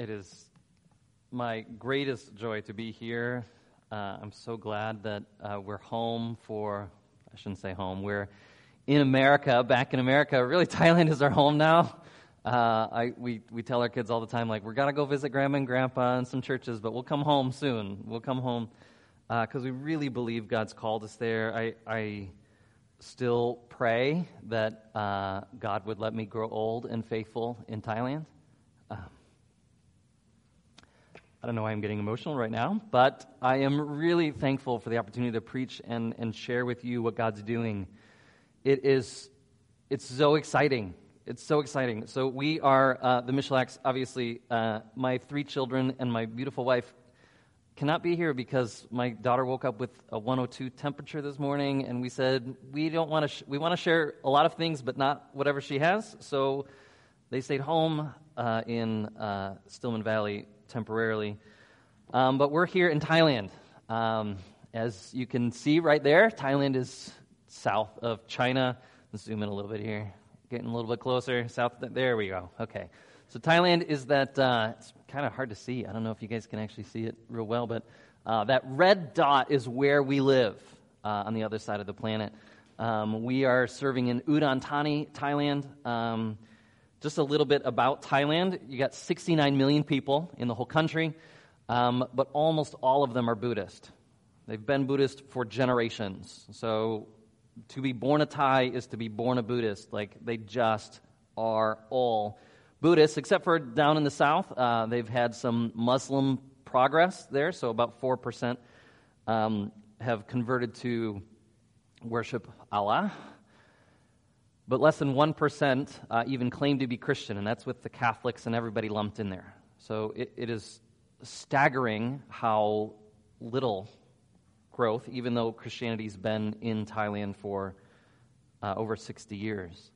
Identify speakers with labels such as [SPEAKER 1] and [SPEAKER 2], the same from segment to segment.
[SPEAKER 1] It is my greatest joy to be here. Uh, I'm so glad that uh, we're home for, I shouldn't say home, we're in America, back in America. Really, Thailand is our home now. Uh, I, we, we tell our kids all the time, like, we're going to go visit grandma and grandpa and some churches, but we'll come home soon. We'll come home because uh, we really believe God's called us there. I, I still pray that uh, God would let me grow old and faithful in Thailand. Um, I don't know why I'm getting emotional right now, but I am really thankful for the opportunity to preach and, and share with you what God's doing. It is, it's so exciting. It's so exciting. So we are uh, the Michalaks, obviously, uh, my three children and my beautiful wife cannot be here because my daughter woke up with a 102 temperature this morning, and we said we don't want to. Sh- we want to share a lot of things, but not whatever she has. So they stayed home uh, in uh, Stillman Valley temporarily. Um, but we're here in Thailand. Um, as you can see right there, Thailand is south of China. Let's zoom in a little bit here. Getting a little bit closer. South. There we go. Okay. So Thailand is that, uh, it's kind of hard to see. I don't know if you guys can actually see it real well, but uh, that red dot is where we live uh, on the other side of the planet. Um, we are serving in Udon Thani, Thailand. Um, just a little bit about Thailand. You got 69 million people in the whole country, um, but almost all of them are Buddhist. They've been Buddhist for generations. So to be born a Thai is to be born a Buddhist. Like they just are all Buddhists, except for down in the south. Uh, they've had some Muslim progress there, so about 4% um, have converted to worship Allah. But less than 1% uh, even claim to be Christian, and that's with the Catholics and everybody lumped in there. So it, it is staggering how little growth, even though Christianity's been in Thailand for uh, over 60 years.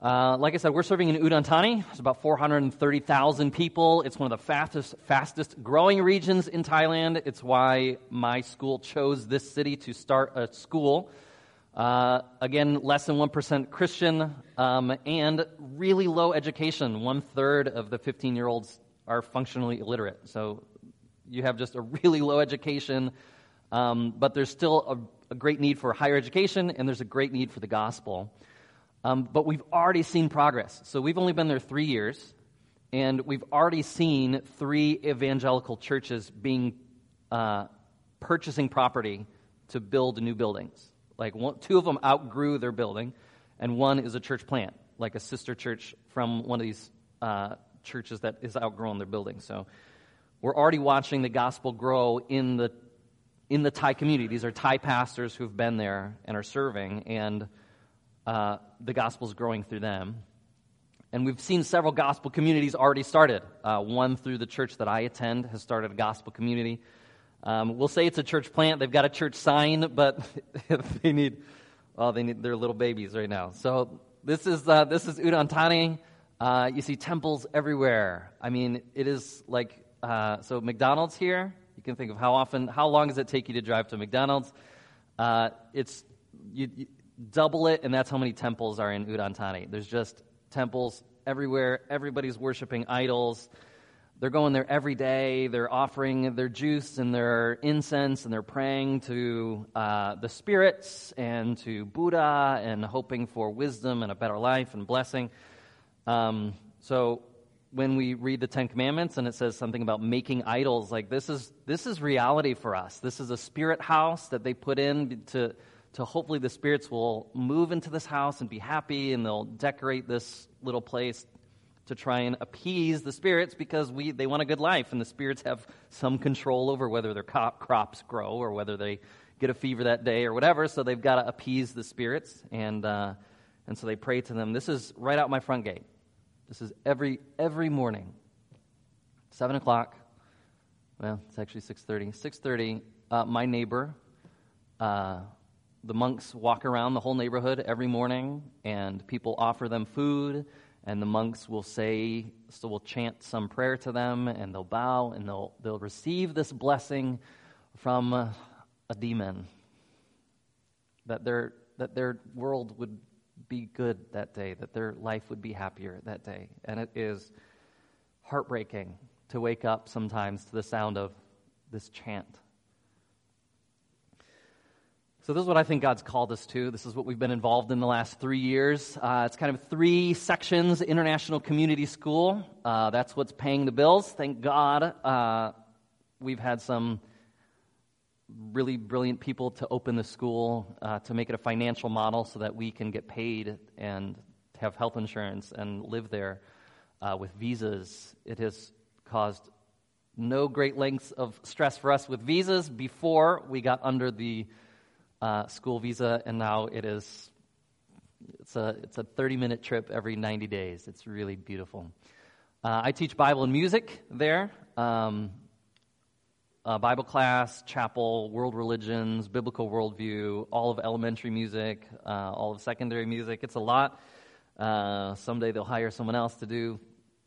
[SPEAKER 1] Uh, like I said, we're serving in Udon Thani. It's about 430,000 people. It's one of the fastest, fastest growing regions in Thailand. It's why my school chose this city to start a school. Uh, again, less than 1% Christian um, and really low education. One third of the 15 year olds are functionally illiterate. So you have just a really low education, um, but there's still a, a great need for higher education and there's a great need for the gospel. Um, but we've already seen progress. So we've only been there three years, and we've already seen three evangelical churches being uh, purchasing property to build new buildings. Like one, two of them outgrew their building, and one is a church plant, like a sister church from one of these uh, churches that is outgrowing their building. So we're already watching the gospel grow in the in the Thai community. These are Thai pastors who've been there and are serving, and uh, the gospel's growing through them. And we've seen several gospel communities already started. Uh, one through the church that I attend has started a gospel community. Um, we'll say it's a church plant. They've got a church sign, but they need, well, they need, they're little babies right now. So this is, uh, this is Udon Thani. Uh, you see temples everywhere. I mean, it is like, uh, so McDonald's here. You can think of how often, how long does it take you to drive to McDonald's? Uh, it's, you, you double it, and that's how many temples are in Udon Thani. There's just temples everywhere. Everybody's worshiping idols. They're going there every day. They're offering their juice and their incense, and they're praying to uh, the spirits and to Buddha and hoping for wisdom and a better life and blessing. Um, so when we read the Ten Commandments and it says something about making idols, like this is this is reality for us. This is a spirit house that they put in to to hopefully the spirits will move into this house and be happy and they'll decorate this little place to try and appease the spirits because we, they want a good life and the spirits have some control over whether their crops grow or whether they get a fever that day or whatever so they've got to appease the spirits and, uh, and so they pray to them. This is right out my front gate. This is every every morning. 7 o'clock. Well it's actually 6.30 6.30 uh, my neighbor uh, the monks walk around the whole neighborhood every morning, and people offer them food, and the monks will say, so will chant some prayer to them, and they'll bow, and they'll, they'll receive this blessing from a demon. That their, that their world would be good that day, that their life would be happier that day. And it is heartbreaking to wake up sometimes to the sound of this chant. So, this is what I think God's called us to. This is what we've been involved in the last three years. Uh, it's kind of three sections International Community School. Uh, that's what's paying the bills. Thank God uh, we've had some really brilliant people to open the school, uh, to make it a financial model so that we can get paid and have health insurance and live there uh, with visas. It has caused no great lengths of stress for us with visas before we got under the uh, school visa, and now it is it's a it's a 30 minute trip every 90 days. It's really beautiful. Uh, I teach Bible and music there. Um, uh, Bible class, chapel, world religions, biblical worldview, all of elementary music, uh, all of secondary music. It's a lot. Uh, someday they'll hire someone else to do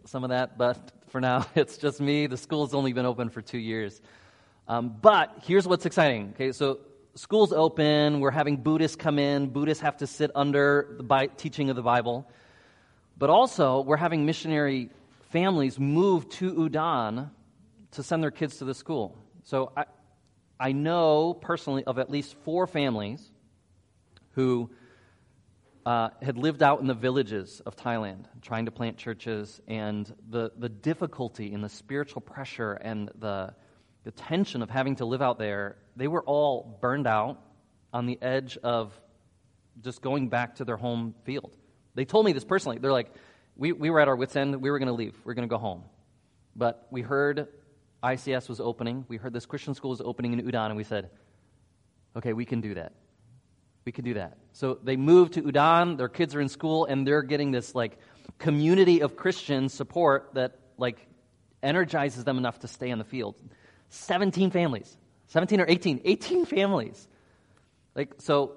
[SPEAKER 1] some of that, but for now it's just me. The school's only been open for two years. Um, but here's what's exciting. Okay, so school's open. We're having Buddhists come in. Buddhists have to sit under the Bi- teaching of the Bible. But also, we're having missionary families move to Udon to send their kids to the school. So I, I know personally of at least four families who uh, had lived out in the villages of Thailand trying to plant churches, and the, the difficulty and the spiritual pressure and the, the tension of having to live out there they were all burned out on the edge of just going back to their home field. They told me this personally. They're like, we, we were at our wits' end. We were going to leave. We are going to go home. But we heard ICS was opening. We heard this Christian school was opening in Udon, and we said, okay, we can do that. We can do that. So they moved to Udon. Their kids are in school, and they're getting this like community of Christian support that like energizes them enough to stay in the field. 17 families 17 or 18? 18 families. Like, so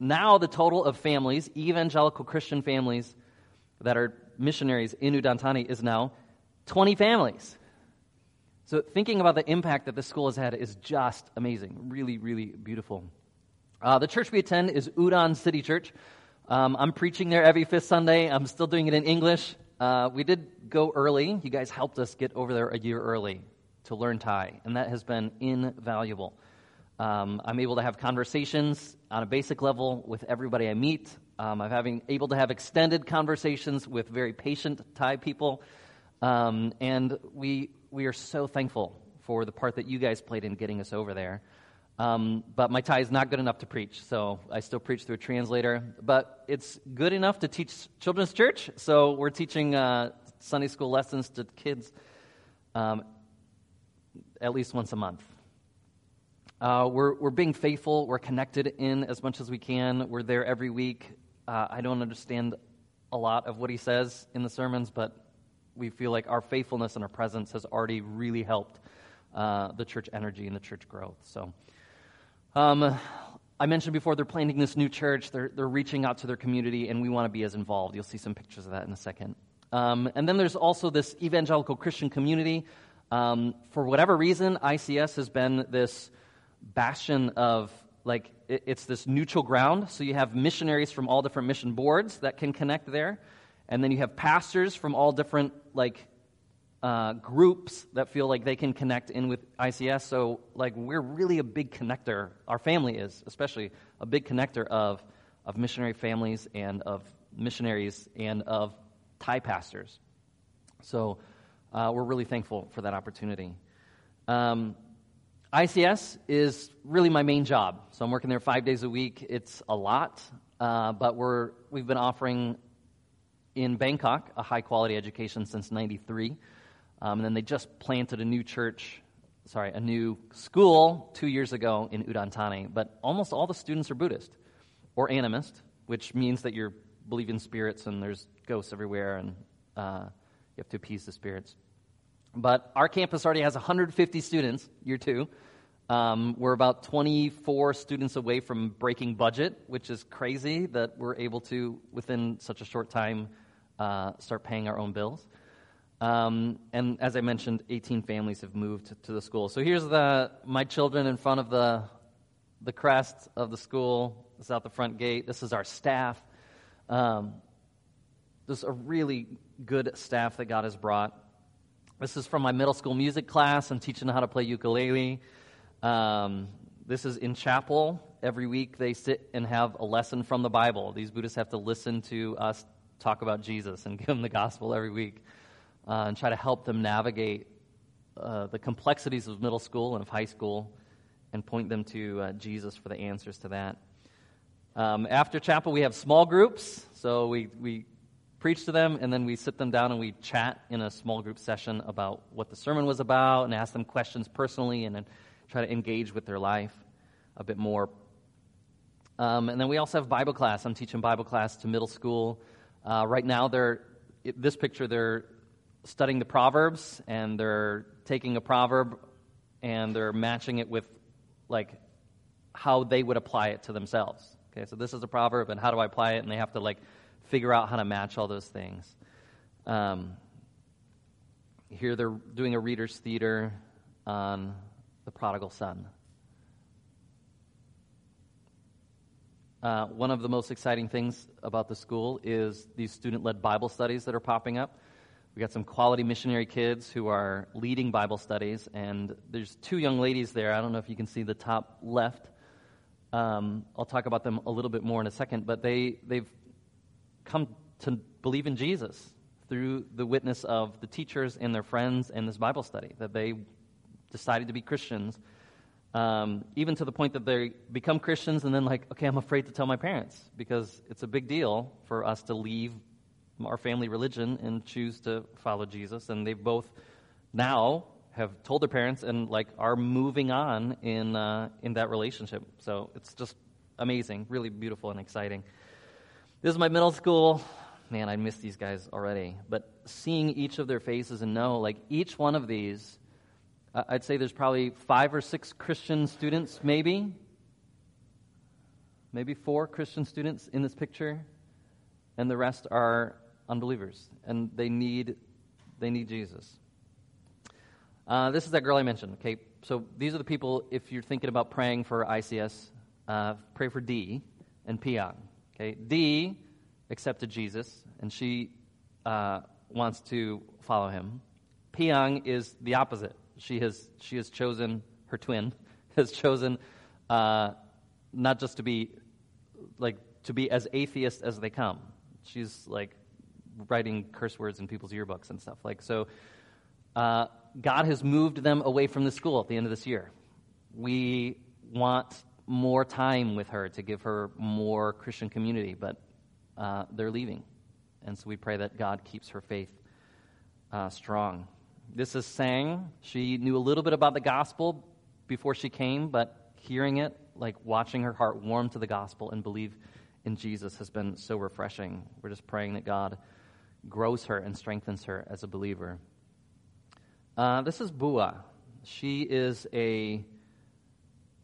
[SPEAKER 1] now the total of families, evangelical Christian families that are missionaries in Udon Thani is now 20 families. So thinking about the impact that this school has had is just amazing. Really, really beautiful. Uh, the church we attend is Udon City Church. Um, I'm preaching there every fifth Sunday. I'm still doing it in English. Uh, we did go early. You guys helped us get over there a year early to learn Thai, and that has been invaluable. Um, I'm able to have conversations on a basic level with everybody I meet. Um, I'm having able to have extended conversations with very patient Thai people, um, and we we are so thankful for the part that you guys played in getting us over there. Um, but my Thai is not good enough to preach, so I still preach through a translator. But it's good enough to teach children's church, so we're teaching uh, Sunday school lessons to kids um, at least once a month. Uh, we're, we're being faithful. We're connected in as much as we can. We're there every week. Uh, I don't understand a lot of what he says in the sermons, but we feel like our faithfulness and our presence has already really helped uh, the church energy and the church growth. So, um, I mentioned before they're planting this new church. They're, they're reaching out to their community, and we want to be as involved. You'll see some pictures of that in a second. Um, and then there's also this evangelical Christian community um, for whatever reason, ICS has been this bastion of like it, it's this neutral ground. So you have missionaries from all different mission boards that can connect there, and then you have pastors from all different like uh, groups that feel like they can connect in with ICS. So like we're really a big connector. Our family is especially a big connector of of missionary families and of missionaries and of Thai pastors. So uh, we're really thankful for that opportunity. Um, ICS is really my main job. So I'm working there five days a week. It's a lot, uh, but we're, we've been offering in Bangkok a high quality education since 93. Um, and then they just planted a new church, sorry, a new school two years ago in Udon. But almost all the students are Buddhist or animist, which means that you believe in spirits and there's ghosts everywhere and uh, you have to appease the spirits. But our campus already has 150 students, year two. Um, we're about 24 students away from breaking budget, which is crazy that we're able to, within such a short time, uh, start paying our own bills. Um, and as I mentioned, 18 families have moved to the school. So here's the, my children in front of the, the crest of the school. This is out the front gate. This is our staff. Um, this is a really good staff that God has brought. This is from my middle school music class. I'm teaching them how to play ukulele. Um, this is in chapel. Every week they sit and have a lesson from the Bible. These Buddhists have to listen to us talk about Jesus and give them the gospel every week uh, and try to help them navigate uh, the complexities of middle school and of high school and point them to uh, Jesus for the answers to that. Um, after chapel, we have small groups. So we, we preach to them, and then we sit them down and we chat in a small group session about what the sermon was about and ask them questions personally and then try to engage with their life a bit more. Um, and then we also have Bible class. I'm teaching Bible class to middle school. Uh, right now, they're this picture they're studying the Proverbs and they're taking a proverb and they're matching it with like how they would apply it to themselves. Okay, so this is a proverb, and how do I apply it? And they have to like figure out how to match all those things. Um, here they're doing a reader's theater on the prodigal son. Uh, one of the most exciting things about the school is these student led Bible studies that are popping up. We got some quality missionary kids who are leading Bible studies, and there's two young ladies there. I don't know if you can see the top left. Um, I'll talk about them a little bit more in a second, but they, they've come to believe in Jesus through the witness of the teachers and their friends in this Bible study, that they decided to be Christians, um, even to the point that they become Christians and then, like, okay, I'm afraid to tell my parents because it's a big deal for us to leave our family religion and choose to follow Jesus. And they've both now have told their parents and like are moving on in uh, in that relationship. So it's just amazing, really beautiful and exciting. This is my middle school. Man, I miss these guys already. But seeing each of their faces and know, like, each one of these, I'd say there's probably five or six Christian students, maybe. Maybe four Christian students in this picture. And the rest are unbelievers. And they need, they need Jesus. Uh, this is that girl I mentioned. Okay, so these are the people, if you're thinking about praying for ICS, uh, pray for D and Piang. Okay, D accepted Jesus, and she uh, wants to follow him. Piang is the opposite. She has she has chosen her twin has chosen uh, not just to be like to be as atheist as they come. She's like writing curse words in people's yearbooks and stuff like so. Uh, God has moved them away from the school at the end of this year. We want more time with her to give her more Christian community, but uh, they're leaving. And so we pray that God keeps her faith uh, strong. This is Sang. She knew a little bit about the gospel before she came, but hearing it, like watching her heart warm to the gospel and believe in Jesus, has been so refreshing. We're just praying that God grows her and strengthens her as a believer. Uh, this is Bua. She is a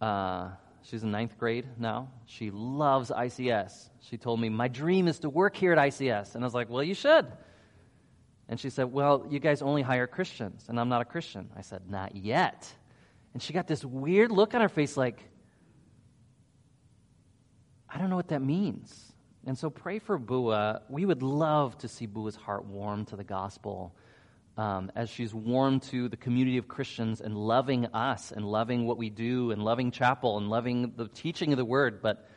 [SPEAKER 1] uh, She's in ninth grade now. She loves ICS. She told me, My dream is to work here at ICS. And I was like, Well, you should. And she said, Well, you guys only hire Christians, and I'm not a Christian. I said, Not yet. And she got this weird look on her face like, I don't know what that means. And so pray for Bua. We would love to see Bua's heart warm to the gospel um, as she's warm to the community of Christians and loving us and loving what we do and loving chapel and loving the teaching of the word, but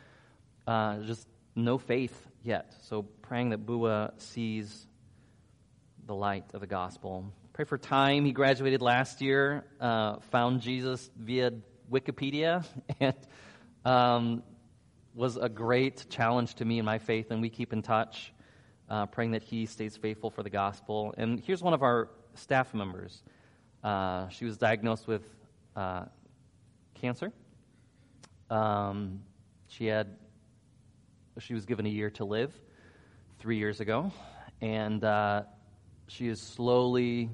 [SPEAKER 1] uh, just no faith yet. So praying that Bua sees the light of the gospel. Pray for time. He graduated last year, uh, found Jesus via Wikipedia, and um, was a great challenge to me in my faith, and we keep in touch uh, praying that he stays faithful for the gospel. And here's one of our staff members. Uh, she was diagnosed with uh, cancer. Um, she had she was given a year to live three years ago, and uh, she is slowly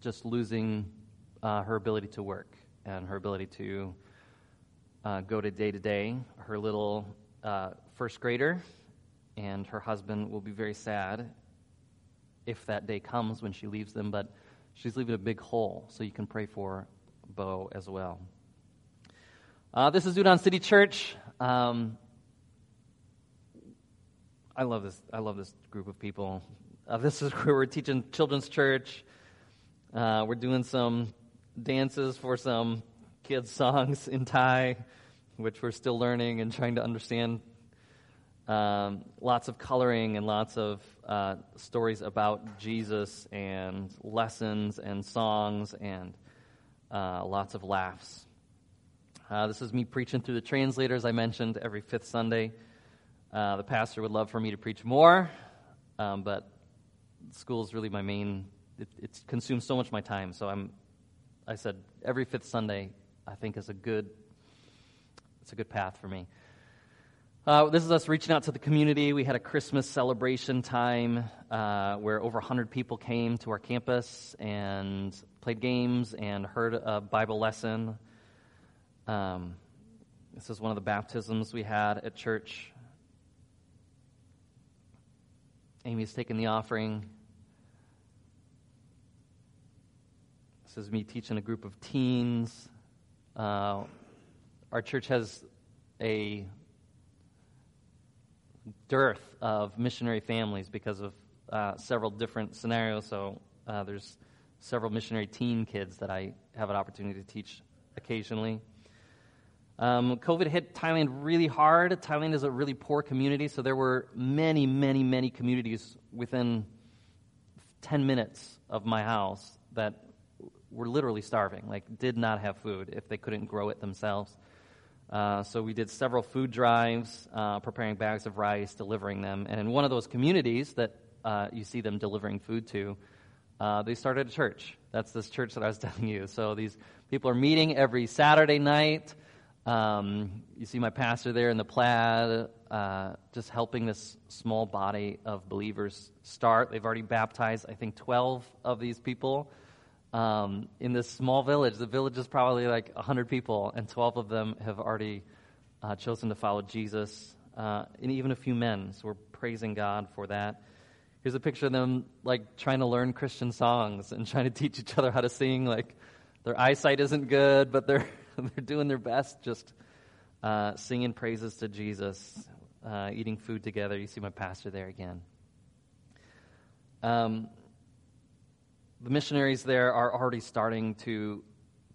[SPEAKER 1] just losing uh, her ability to work and her ability to uh, go to day to day. Her little first grader and her husband will be very sad if that day comes when she leaves them, but she's leaving a big hole, so you can pray for Bo as well. Uh, this is Udon City Church. Um, I love this. I love this group of people. Uh, this is where we're teaching children's church. Uh, we're doing some dances for some kids' songs in Thai, which we're still learning and trying to understand. Um, lots of coloring and lots of uh, stories about Jesus and lessons and songs and uh, lots of laughs. Uh, this is me preaching through the translators I mentioned every fifth Sunday. Uh, the pastor would love for me to preach more, um, but school is really my main. It, it consumes so much of my time. So I'm. I said every fifth Sunday. I think is a good. It's a good path for me. Uh, this is us reaching out to the community. We had a Christmas celebration time uh, where over 100 people came to our campus and played games and heard a Bible lesson. Um, this is one of the baptisms we had at church. Amy's taking the offering. This is me teaching a group of teens. Uh, our church has a dearth of missionary families because of uh, several different scenarios. So uh, there's several missionary teen kids that I have an opportunity to teach occasionally. Um, COVID hit Thailand really hard. Thailand is a really poor community, so there were many, many, many communities within 10 minutes of my house that were literally starving, like, did not have food if they couldn't grow it themselves. Uh, so we did several food drives, uh, preparing bags of rice, delivering them. And in one of those communities that uh, you see them delivering food to, uh, they started a church. That's this church that I was telling you. So these people are meeting every Saturday night. Um, you see my pastor there in the plaid, uh, just helping this small body of believers start. They've already baptized, I think, 12 of these people um, in this small village. The village is probably like 100 people, and 12 of them have already uh, chosen to follow Jesus, uh, and even a few men. So we're praising God for that. Here's a picture of them like trying to learn Christian songs and trying to teach each other how to sing. Like their eyesight isn't good, but they're they're doing their best, just uh, singing praises to Jesus, uh, eating food together. You see my pastor there again. Um, the missionaries there are already starting to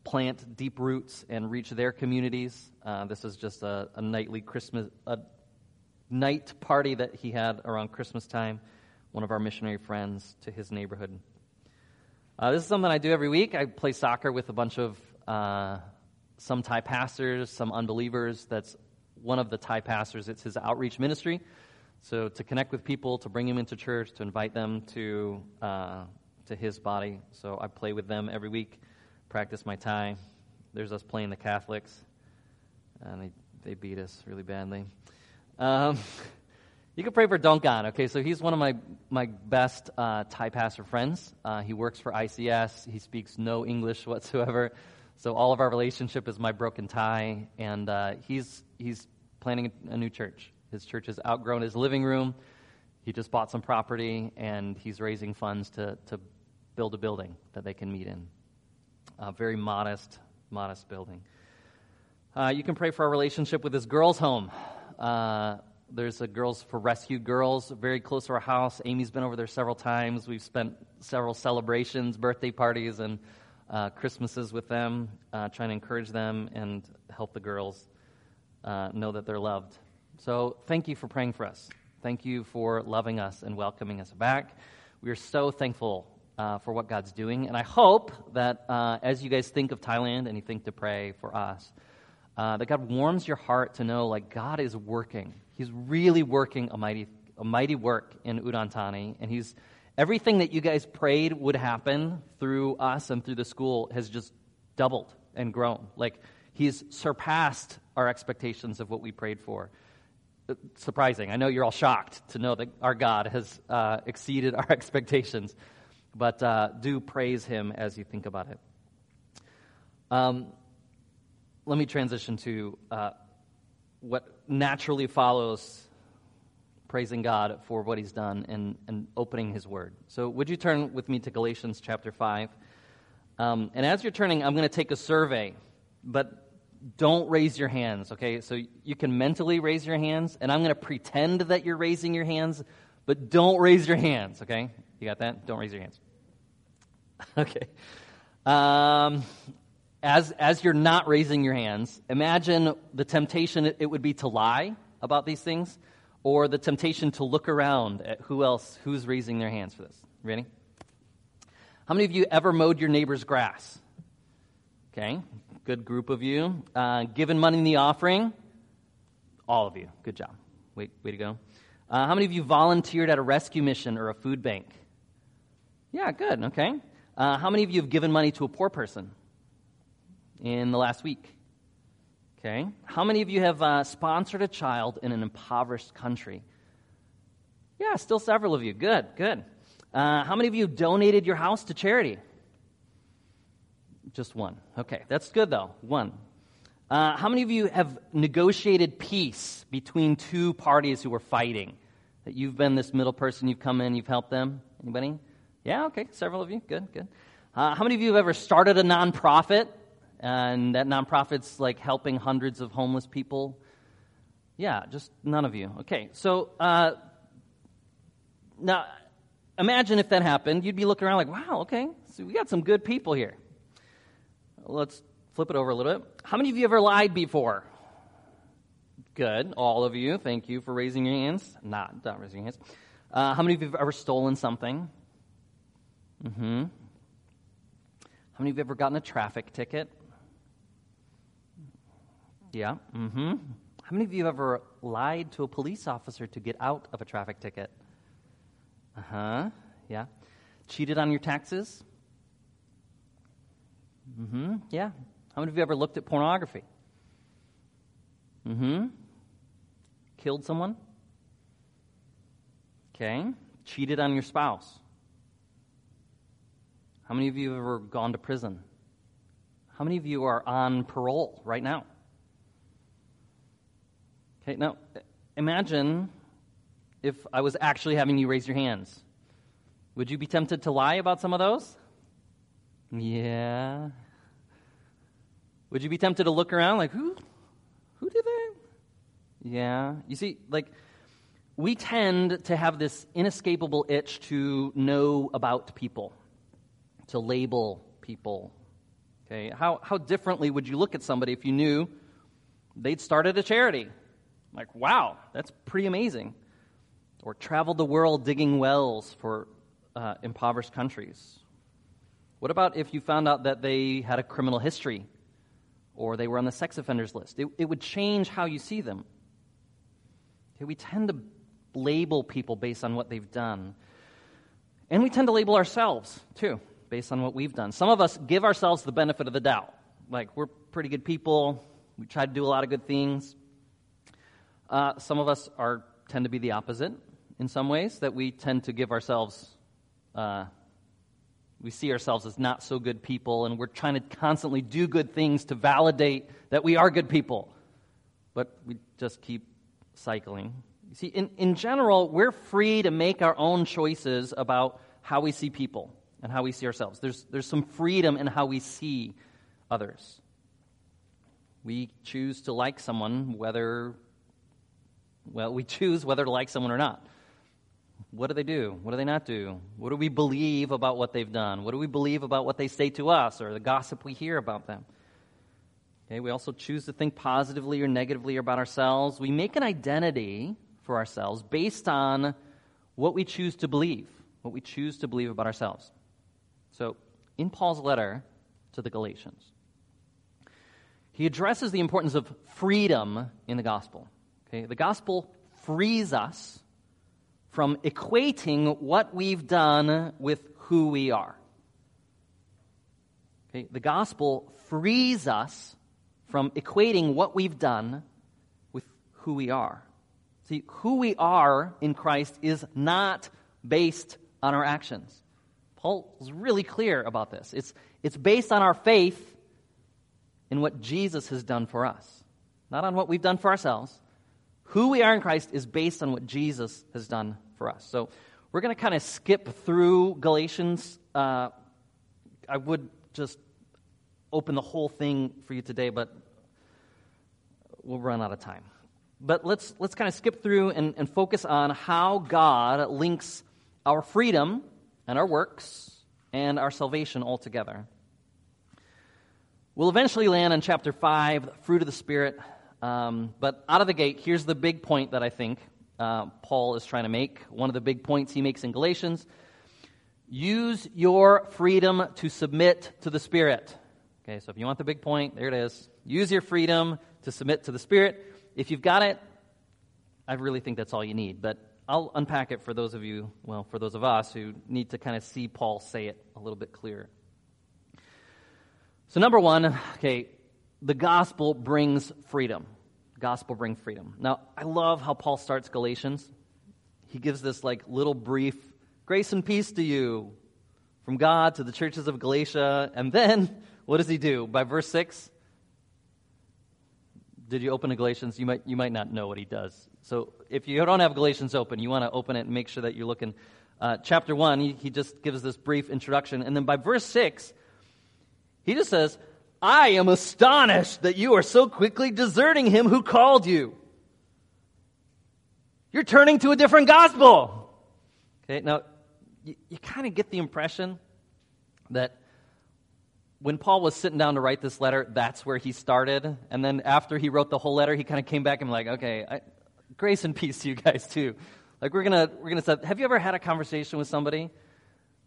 [SPEAKER 1] plant deep roots and reach their communities. Uh, this is just a, a, nightly Christmas, a night party that he had around Christmas time. One of our missionary friends to his neighborhood. Uh, this is something I do every week. I play soccer with a bunch of uh, some Thai pastors, some unbelievers. That's one of the Thai pastors. It's his outreach ministry. So to connect with people, to bring them into church, to invite them to uh, to his body. So I play with them every week, practice my Thai. There's us playing the Catholics, and they they beat us really badly. Um, you can pray for Donkan. Okay, so he's one of my my best uh, Thai pastor friends. Uh, he works for ICS. He speaks no English whatsoever. So all of our relationship is my broken Thai, and uh, he's he's planning a new church. His church has outgrown his living room. He just bought some property, and he's raising funds to to build a building that they can meet in. A very modest, modest building. Uh, you can pray for our relationship with this girls' home. Uh, there's a Girls for Rescued Girls very close to our house. Amy's been over there several times. We've spent several celebrations, birthday parties, and uh, Christmases with them, uh, trying to encourage them and help the girls uh, know that they're loved. So, thank you for praying for us. Thank you for loving us and welcoming us back. We are so thankful uh, for what God's doing, and I hope that uh, as you guys think of Thailand and you think to pray for us, uh, that God warms your heart to know like God is working. He's really working a mighty, a mighty work in Udon Thani, and He's Everything that you guys prayed would happen through us and through the school has just doubled and grown. Like, he's surpassed our expectations of what we prayed for. Surprising. I know you're all shocked to know that our God has uh, exceeded our expectations, but uh, do praise him as you think about it. Um, let me transition to uh, what naturally follows praising God for what he's done and, and opening his word. So, would you turn with me to Galatians chapter 5? Um, and as you're turning, I'm going to take a survey, but don't raise your hands, okay? So, you can mentally raise your hands, and I'm going to pretend that you're raising your hands, but don't raise your hands, okay? You got that? Don't raise your hands. Okay. Um, as, as you're not raising your hands, imagine the temptation it would be to lie about these things or the temptation to look around at who else, who's raising their hands for this. Ready? How many of you ever mowed your neighbor's grass? Okay, good group of you. Uh, given money in the offering? All of you. Good job. Wait, way to go. Uh, how many of you volunteered at a rescue mission or a food bank? Yeah, good. Okay. Uh, how many of you have given money to a poor person in the last week? Okay. How many of you have uh, sponsored a child in an impoverished country? Yeah, still several of you. Good, good. Uh, how many of you donated your house to charity? Just one. Okay, that's good though. One. Uh, how many of you have negotiated peace between two parties who were fighting? That you've been this middle person, you've come in, you've helped them? Anybody? Yeah, okay, several of you. Good, good. Uh, how many of you have ever started a nonprofit and that nonprofit's like helping hundreds of homeless people? Yeah, just none of you. Okay, so uh, now imagine if that happened. You'd be looking around like, wow, okay, so we got some good people here. Let's flip it over a little bit. How many of you ever lied before? Good, all of you. Thank you for raising your hands. Not, not raising your hands. Uh, how many of you have ever stolen something? Mm-hmm. How many of you have ever gotten a traffic ticket? Yeah. Mm-hmm. How many of you have ever lied to a police officer to get out of a traffic ticket? Uh huh. Yeah. Cheated on your taxes? Mm hmm. Yeah. How many of you ever looked at pornography? Mm hmm. Killed someone? Okay. Cheated on your spouse? How many of you have ever gone to prison? How many of you are on parole right now? Okay, now imagine if I was actually having you raise your hands. Would you be tempted to lie about some of those? Yeah. Would you be tempted to look around like, who? Who did that? Yeah. You see, like, we tend to have this inescapable itch to know about people, to label people. Okay? How, how differently would you look at somebody if you knew they'd started a charity? Like, wow, that's pretty amazing. Or traveled the world digging wells for uh, impoverished countries. What about if you found out that they had a criminal history or they were on the sex offenders list? It, it would change how you see them. Okay, we tend to label people based on what they've done. And we tend to label ourselves, too, based on what we've done. Some of us give ourselves the benefit of the doubt. Like, we're pretty good people, we try to do a lot of good things. Uh, some of us are tend to be the opposite in some ways, that we tend to give ourselves, uh, we see ourselves as not so good people, and we're trying to constantly do good things to validate that we are good people. But we just keep cycling. You see, in, in general, we're free to make our own choices about how we see people and how we see ourselves. There's, there's some freedom in how we see others. We choose to like someone whether well, we choose whether to like someone or not. What do they do? What do they not do? What do we believe about what they've done? What do we believe about what they say to us or the gossip we hear about them? Okay, we also choose to think positively or negatively about ourselves. We make an identity for ourselves based on what we choose to believe, what we choose to believe about ourselves. So, in Paul's letter to the Galatians, he addresses the importance of freedom in the gospel. Okay, the gospel frees us from equating what we've done with who we are. Okay, the gospel frees us from equating what we've done with who we are. See, who we are in Christ is not based on our actions. Paul is really clear about this. It's, it's based on our faith in what Jesus has done for us, not on what we've done for ourselves, who we are in Christ is based on what Jesus has done for us. So we're going to kind of skip through Galatians. Uh, I would just open the whole thing for you today, but we'll run out of time. But let's, let's kind of skip through and, and focus on how God links our freedom and our works and our salvation altogether. We'll eventually land in chapter 5, fruit of the Spirit. Um, but out of the gate, here's the big point that I think uh, Paul is trying to make. One of the big points he makes in Galatians use your freedom to submit to the Spirit. Okay, so if you want the big point, there it is. Use your freedom to submit to the Spirit. If you've got it, I really think that's all you need. But I'll unpack it for those of you, well, for those of us who need to kind of see Paul say it a little bit clearer. So, number one, okay, the gospel brings freedom. gospel brings freedom. Now, I love how Paul starts Galatians. He gives this like little brief grace and peace to you from God to the churches of Galatia. And then, what does he do? By verse 6, did you open to Galatians? You might, you might not know what he does. So if you don't have Galatians open, you want to open it and make sure that you're looking. Uh, chapter 1, he, he just gives this brief introduction. And then by verse 6, he just says, I am astonished that you are so quickly deserting him who called you. You're turning to a different gospel. Okay, now, you, you kind of get the impression that when Paul was sitting down to write this letter, that's where he started. And then after he wrote the whole letter, he kind of came back and like, okay, I, grace and peace to you guys too. Like we're gonna we're gonna have you ever had a conversation with somebody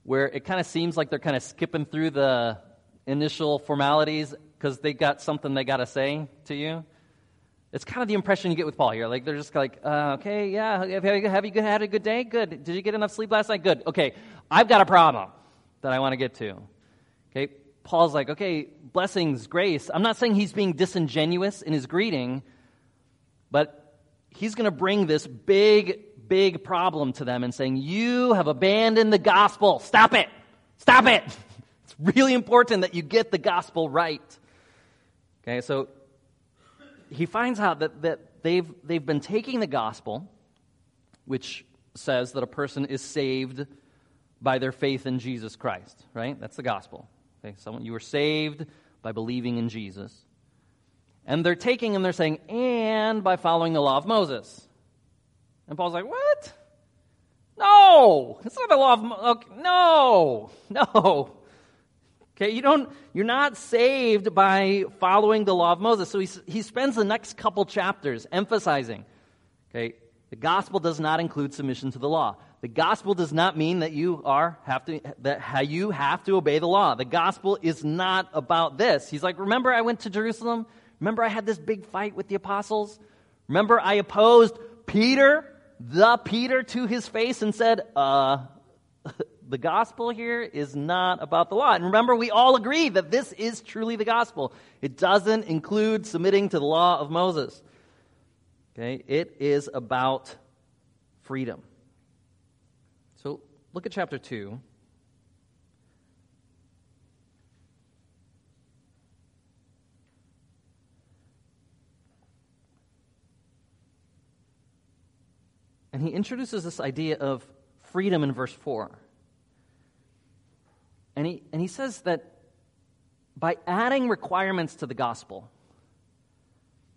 [SPEAKER 1] where it kind of seems like they're kind of skipping through the initial formalities because they got something they got to say to you? It's kind of the impression you get with Paul here. Like they're just like, uh, okay, yeah, have you, have you had a good day? Good. Did you get enough sleep last night? Good. Okay, I've got a problem that I want to get to. Okay, Paul's like, okay, blessings, grace. I'm not saying he's being disingenuous in his greeting, but he's going to bring this big, big problem to them and saying, You have abandoned the gospel. Stop it. Stop it. It's really important that you get the gospel right. Okay, so he finds out that, that they've, they've been taking the gospel, which says that a person is saved by their faith in Jesus Christ, right? That's the gospel. Okay, someone you were saved by believing in Jesus. And they're taking and they're saying, and by following the law of Moses. And Paul's like, what? No, it's not the law of Moses. No, no. Okay, you don't, you're not saved by following the law of Moses. So he, he spends the next couple chapters emphasizing, okay, the gospel does not include submission to the law. The gospel does not mean that you are have to that how you have to obey the law. The gospel is not about this. He's like, remember I went to Jerusalem? Remember I had this big fight with the apostles? Remember I opposed Peter, the Peter to his face and said, uh the gospel here is not about the law. And remember, we all agree that this is truly the gospel. It doesn't include submitting to the law of Moses. Okay? It is about freedom. So look at chapter 2. And he introduces this idea of freedom in verse 4. And he, and he says that by adding requirements to the gospel,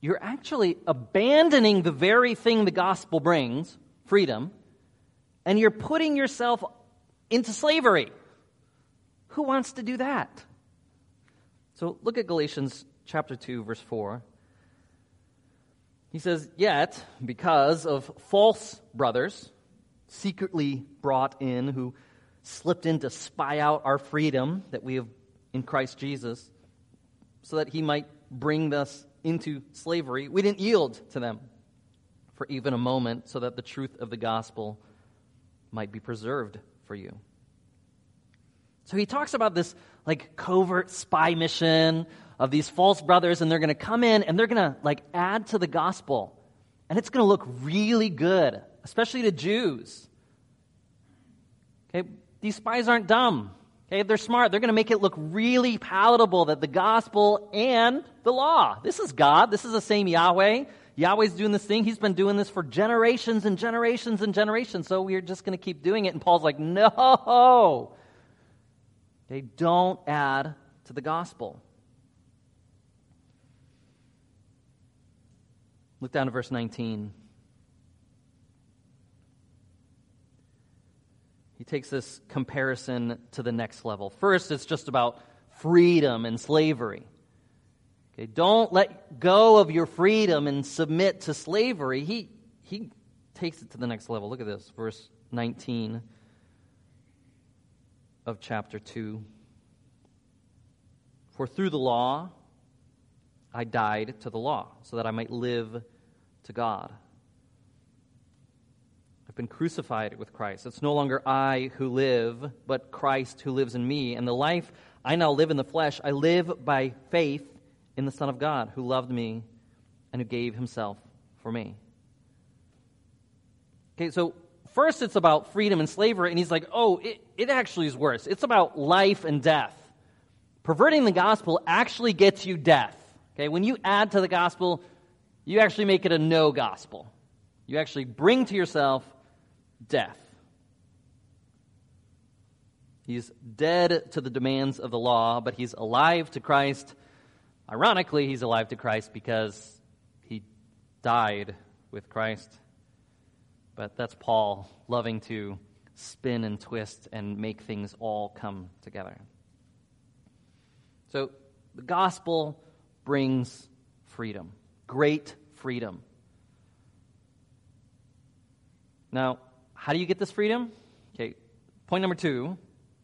[SPEAKER 1] you're actually abandoning the very thing the gospel brings freedom and you're putting yourself into slavery. Who wants to do that? So look at Galatians chapter 2, verse 4. He says, Yet, because of false brothers, secretly brought in, who slipped in to spy out our freedom that we have in Christ Jesus, so that he might bring us into slavery, we didn't yield to them for even a moment, so that the truth of the gospel might be preserved for you. So he talks about this like covert spy mission of these false brothers, and they're going to come in and they're going to like add to the gospel. And it's going to look really good, especially to Jews. Okay, these spies aren't dumb. Okay, they're smart. They're going to make it look really palatable that the gospel and the law. This is God. This is the same Yahweh. Yahweh's doing this thing. He's been doing this for generations and generations and generations. So we're just going to keep doing it. And Paul's like, no. They don't add to the gospel. Look down to verse 19. he takes this comparison to the next level. First, it's just about freedom and slavery. Okay, don't let go of your freedom and submit to slavery. He, he takes it to the next level. Look at this, verse 19 of chapter 2. For through the law I died to the law, so that I might live to God. I've been crucified with Christ. It's no longer I who live, but Christ who lives in me. And the life I now live in the flesh, I live by faith in the Son of God who loved me and who gave himself for me. Okay, so first it's about freedom and slavery, and he's like, oh, it, it actually is worse. It's about life and death. Perverting the gospel actually gets you death. Okay, when you add to the gospel, you actually make it a no gospel. You actually bring to yourself death. He's dead to the demands of the law, but he's alive to Christ. Ironically, he's alive to Christ because he died with Christ. But that's Paul loving to spin and twist and make things all come together. So the gospel brings freedom, great freedom. Now, how do you get this freedom? Okay, point number two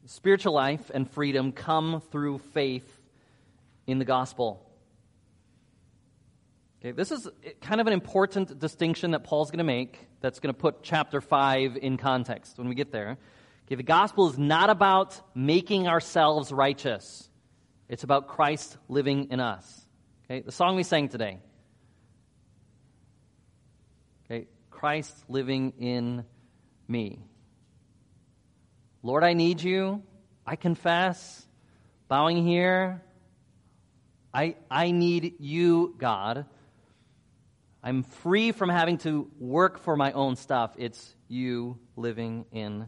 [SPEAKER 1] spiritual life and freedom come through faith in the gospel. Okay, this is kind of an important distinction that Paul's going to make that's going to put chapter 5 in context when we get there. Okay, the gospel is not about making ourselves righteous, it's about Christ living in us. Okay, the song we sang today. Okay, Christ living in me. Lord, I need you. I confess, bowing here. I, I need you, God. I'm free from having to work for my own stuff. It's you living in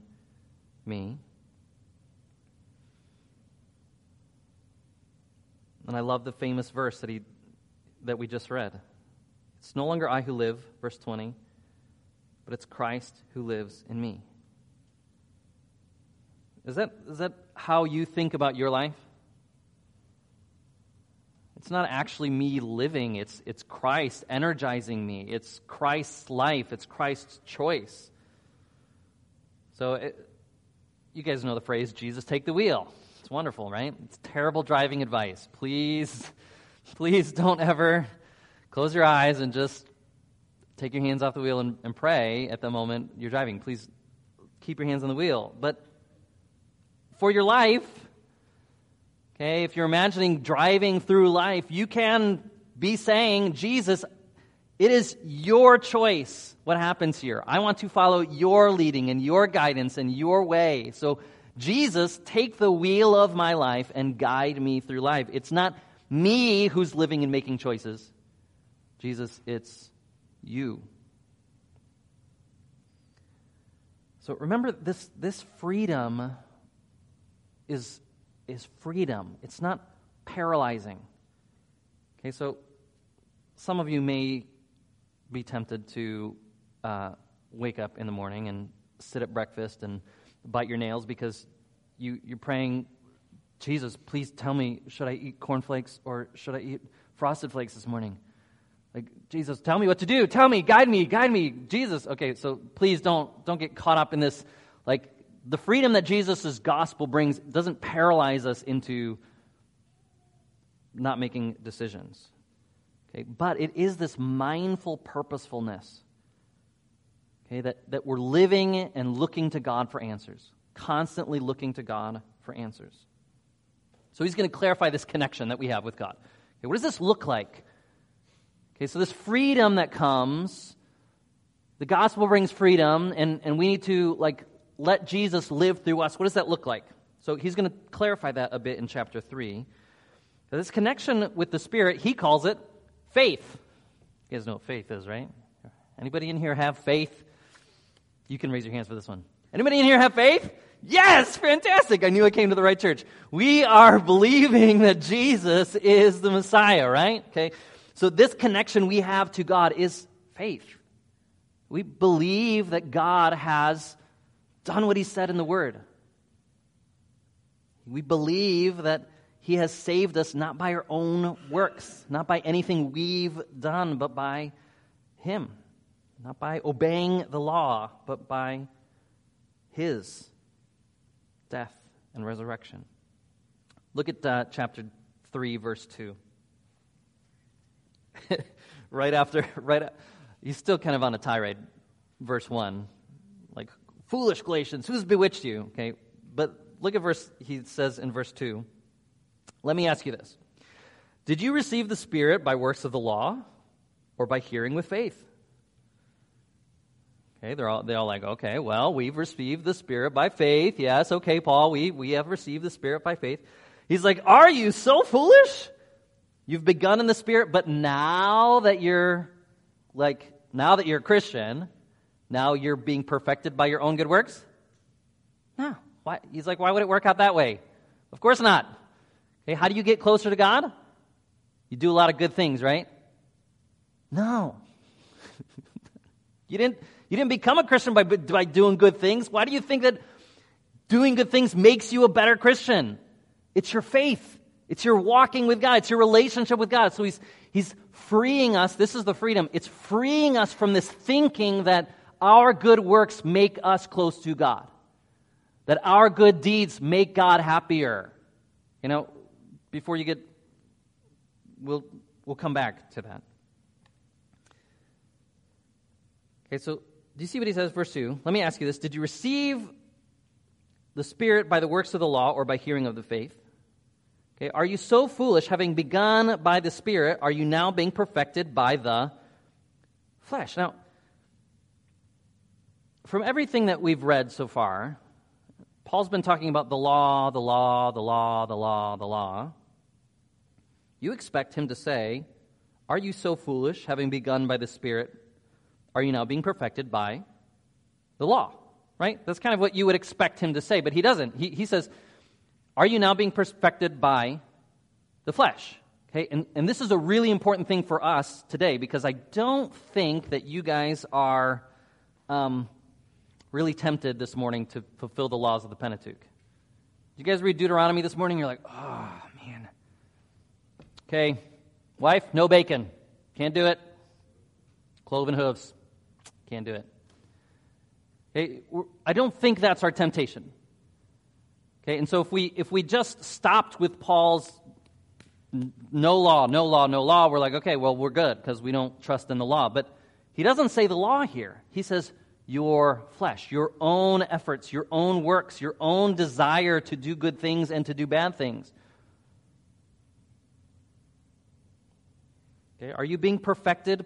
[SPEAKER 1] me. And I love the famous verse that, he, that we just read. It's no longer I who live, verse 20, but it's Christ who lives in me. Is that, is that how you think about your life? It's not actually me living, it's, it's Christ energizing me. It's Christ's life, it's Christ's choice. So, it, you guys know the phrase, Jesus, take the wheel. It's wonderful, right? It's terrible driving advice. Please, please don't ever close your eyes and just take your hands off the wheel and, and pray at the moment you're driving. Please keep your hands on the wheel. But for your life, Okay, if you're imagining driving through life, you can be saying, Jesus, it is your choice what happens here. I want to follow your leading and your guidance and your way. So, Jesus, take the wheel of my life and guide me through life. It's not me who's living and making choices. Jesus, it's you. So remember this, this freedom is is freedom, it's not paralyzing. Okay, so some of you may be tempted to uh, wake up in the morning and sit at breakfast and bite your nails because you, you're praying, Jesus, please tell me, should I eat cornflakes or should I eat frosted flakes this morning? Like, Jesus, tell me what to do. Tell me, guide me, guide me. Jesus, okay, so please don't, don't get caught up in this, like, the freedom that Jesus' gospel brings doesn't paralyze us into not making decisions. Okay? But it is this mindful purposefulness okay, that, that we're living and looking to God for answers, constantly looking to God for answers. So he's going to clarify this connection that we have with God. Okay, what does this look like? Okay, so this freedom that comes, the gospel brings freedom, and, and we need to like let Jesus live through us. What does that look like? So he's going to clarify that a bit in chapter 3. This connection with the Spirit, he calls it faith. You guys know what faith is, right? Anybody in here have faith? You can raise your hands for this one. Anybody in here have faith? Yes, fantastic. I knew I came to the right church. We are believing that Jesus is the Messiah, right? Okay. So this connection we have to God is faith. We believe that God has done what he said in the Word. We believe that he has saved us not by our own works, not by anything we've done, but by him. Not by obeying the law, but by his death and resurrection. Look at uh, chapter 3, verse 2. right after, right, he's still kind of on a tirade. Verse 1, like, foolish Galatians, who's bewitched you? Okay, but look at verse, he says in verse 2. Let me ask you this Did you receive the Spirit by works of the law or by hearing with faith? Okay, they're all, they're all like, okay, well, we've received the Spirit by faith. Yes, okay, Paul, we, we have received the Spirit by faith. He's like, are you so foolish? You've begun in the Spirit, but now that you're, like, now that you're a Christian, now you're being perfected by your own good works? No. Why? He's like, why would it work out that way? Of course not. Okay, how do you get closer to God? You do a lot of good things, right? No. you didn't you didn't become a Christian by, by doing good things. Why do you think that doing good things makes you a better Christian? It's your faith. It's your walking with God. It's your relationship with God. So he's, he's freeing us. This is the freedom. It's freeing us from this thinking that our good works make us close to God, that our good deeds make God happier. You know, before you get, we'll, we'll come back to that. Okay, so do you see what he says, verse 2? Let me ask you this Did you receive the Spirit by the works of the law or by hearing of the faith? Okay, are you so foolish, having begun by the Spirit, are you now being perfected by the flesh? Now, from everything that we've read so far, Paul's been talking about the law, the law, the law, the law, the law. You expect him to say, Are you so foolish, having begun by the Spirit, are you now being perfected by the law? Right? That's kind of what you would expect him to say, but he doesn't. He, he says, Are you now being perfected by the flesh? Okay, and, and this is a really important thing for us today because I don't think that you guys are um, really tempted this morning to fulfill the laws of the Pentateuch. Did you guys read Deuteronomy this morning? You're like, oh, man. Okay, wife, no bacon. Can't do it. Cloven hooves. Can't do it. Okay, I don't think that's our temptation. Okay, and so if we if we just stopped with Paul's no law, no law, no law, we're like, okay, well, we're good because we don't trust in the law. But he doesn't say the law here. He says your flesh, your own efforts, your own works, your own desire to do good things and to do bad things. Okay, are you being perfected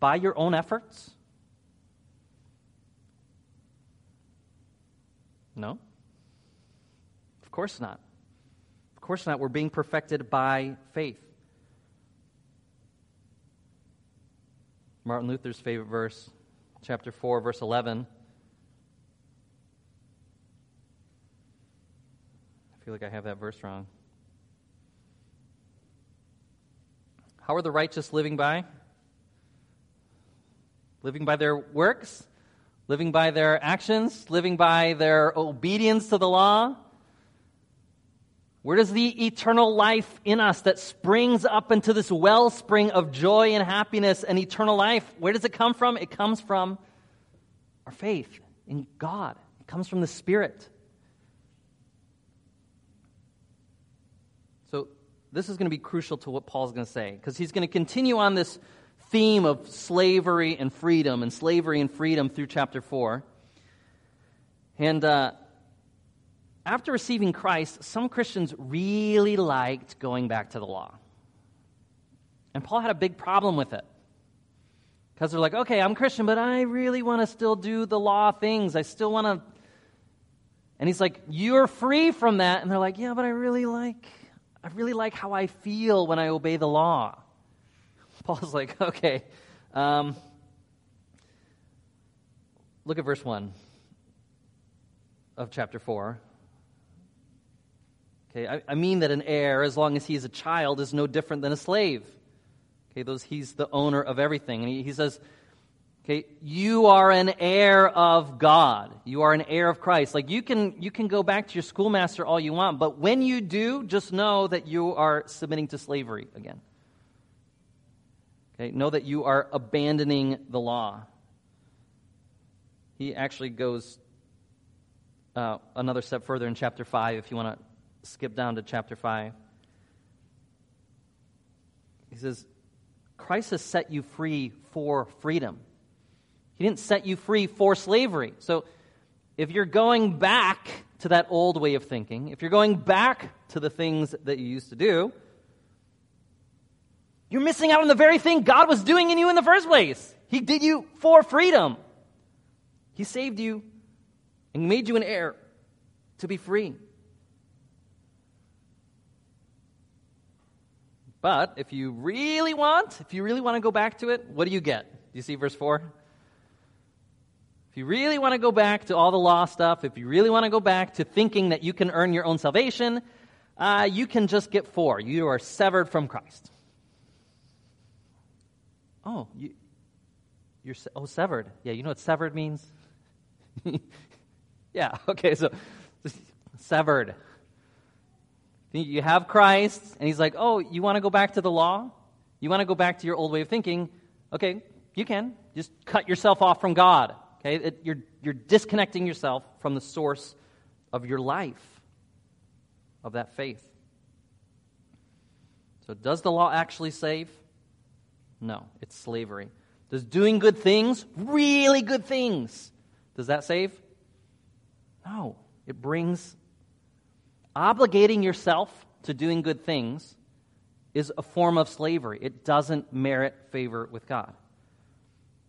[SPEAKER 1] by your own efforts? No. Of course not. Of course not. We're being perfected by faith. Martin Luther's favorite verse, chapter 4, verse 11. I feel like I have that verse wrong. How are the righteous living by? Living by their works? living by their actions, living by their obedience to the law? Where does the eternal life in us that springs up into this wellspring of joy and happiness and eternal life, where does it come from? It comes from our faith in God. It comes from the Spirit. So, this is going to be crucial to what Paul's going to say because he's going to continue on this theme of slavery and freedom and slavery and freedom through chapter 4. And uh, after receiving Christ, some Christians really liked going back to the law. And Paul had a big problem with it. Because they're like, okay, I'm Christian, but I really want to still do the law things. I still want to. And he's like, you're free from that. And they're like, yeah, but I really like, I really like how I feel when I obey the law. Paul's like, okay, um, look at verse 1 of chapter 4. Okay, I, I, mean that an heir, as long as he's a child, is no different than a slave. Okay, those he's the owner of everything. And he, he says, Okay, you are an heir of God. You are an heir of Christ. Like you can you can go back to your schoolmaster all you want, but when you do, just know that you are submitting to slavery again. Okay, know that you are abandoning the law. He actually goes uh, another step further in chapter 5 if you want to skip down to chapter 5. He says, Christ has set you free for freedom. He didn't set you free for slavery. So if you're going back to that old way of thinking, if you're going back to the things that you used to do, you're missing out on the very thing God was doing in you in the first place. He did you for freedom. He saved you and made you an heir to be free. But if you really want, if you really want to go back to it, what do you get? Do you see verse 4? If you really want to go back to all the law stuff, if you really want to go back to thinking that you can earn your own salvation, uh, you can just get four. You are severed from Christ. Oh, you, you're oh severed. Yeah, you know what severed means? yeah. Okay. So severed. You have Christ, and He's like, oh, you want to go back to the law? You want to go back to your old way of thinking? Okay, you can. Just cut yourself off from God. Okay? It, you're, you're disconnecting yourself from the source of your life, of that faith. So, does the law actually save? No, it's slavery. Does doing good things, really good things, does that save? No, it brings obligating yourself to doing good things is a form of slavery. It doesn't merit favor with God.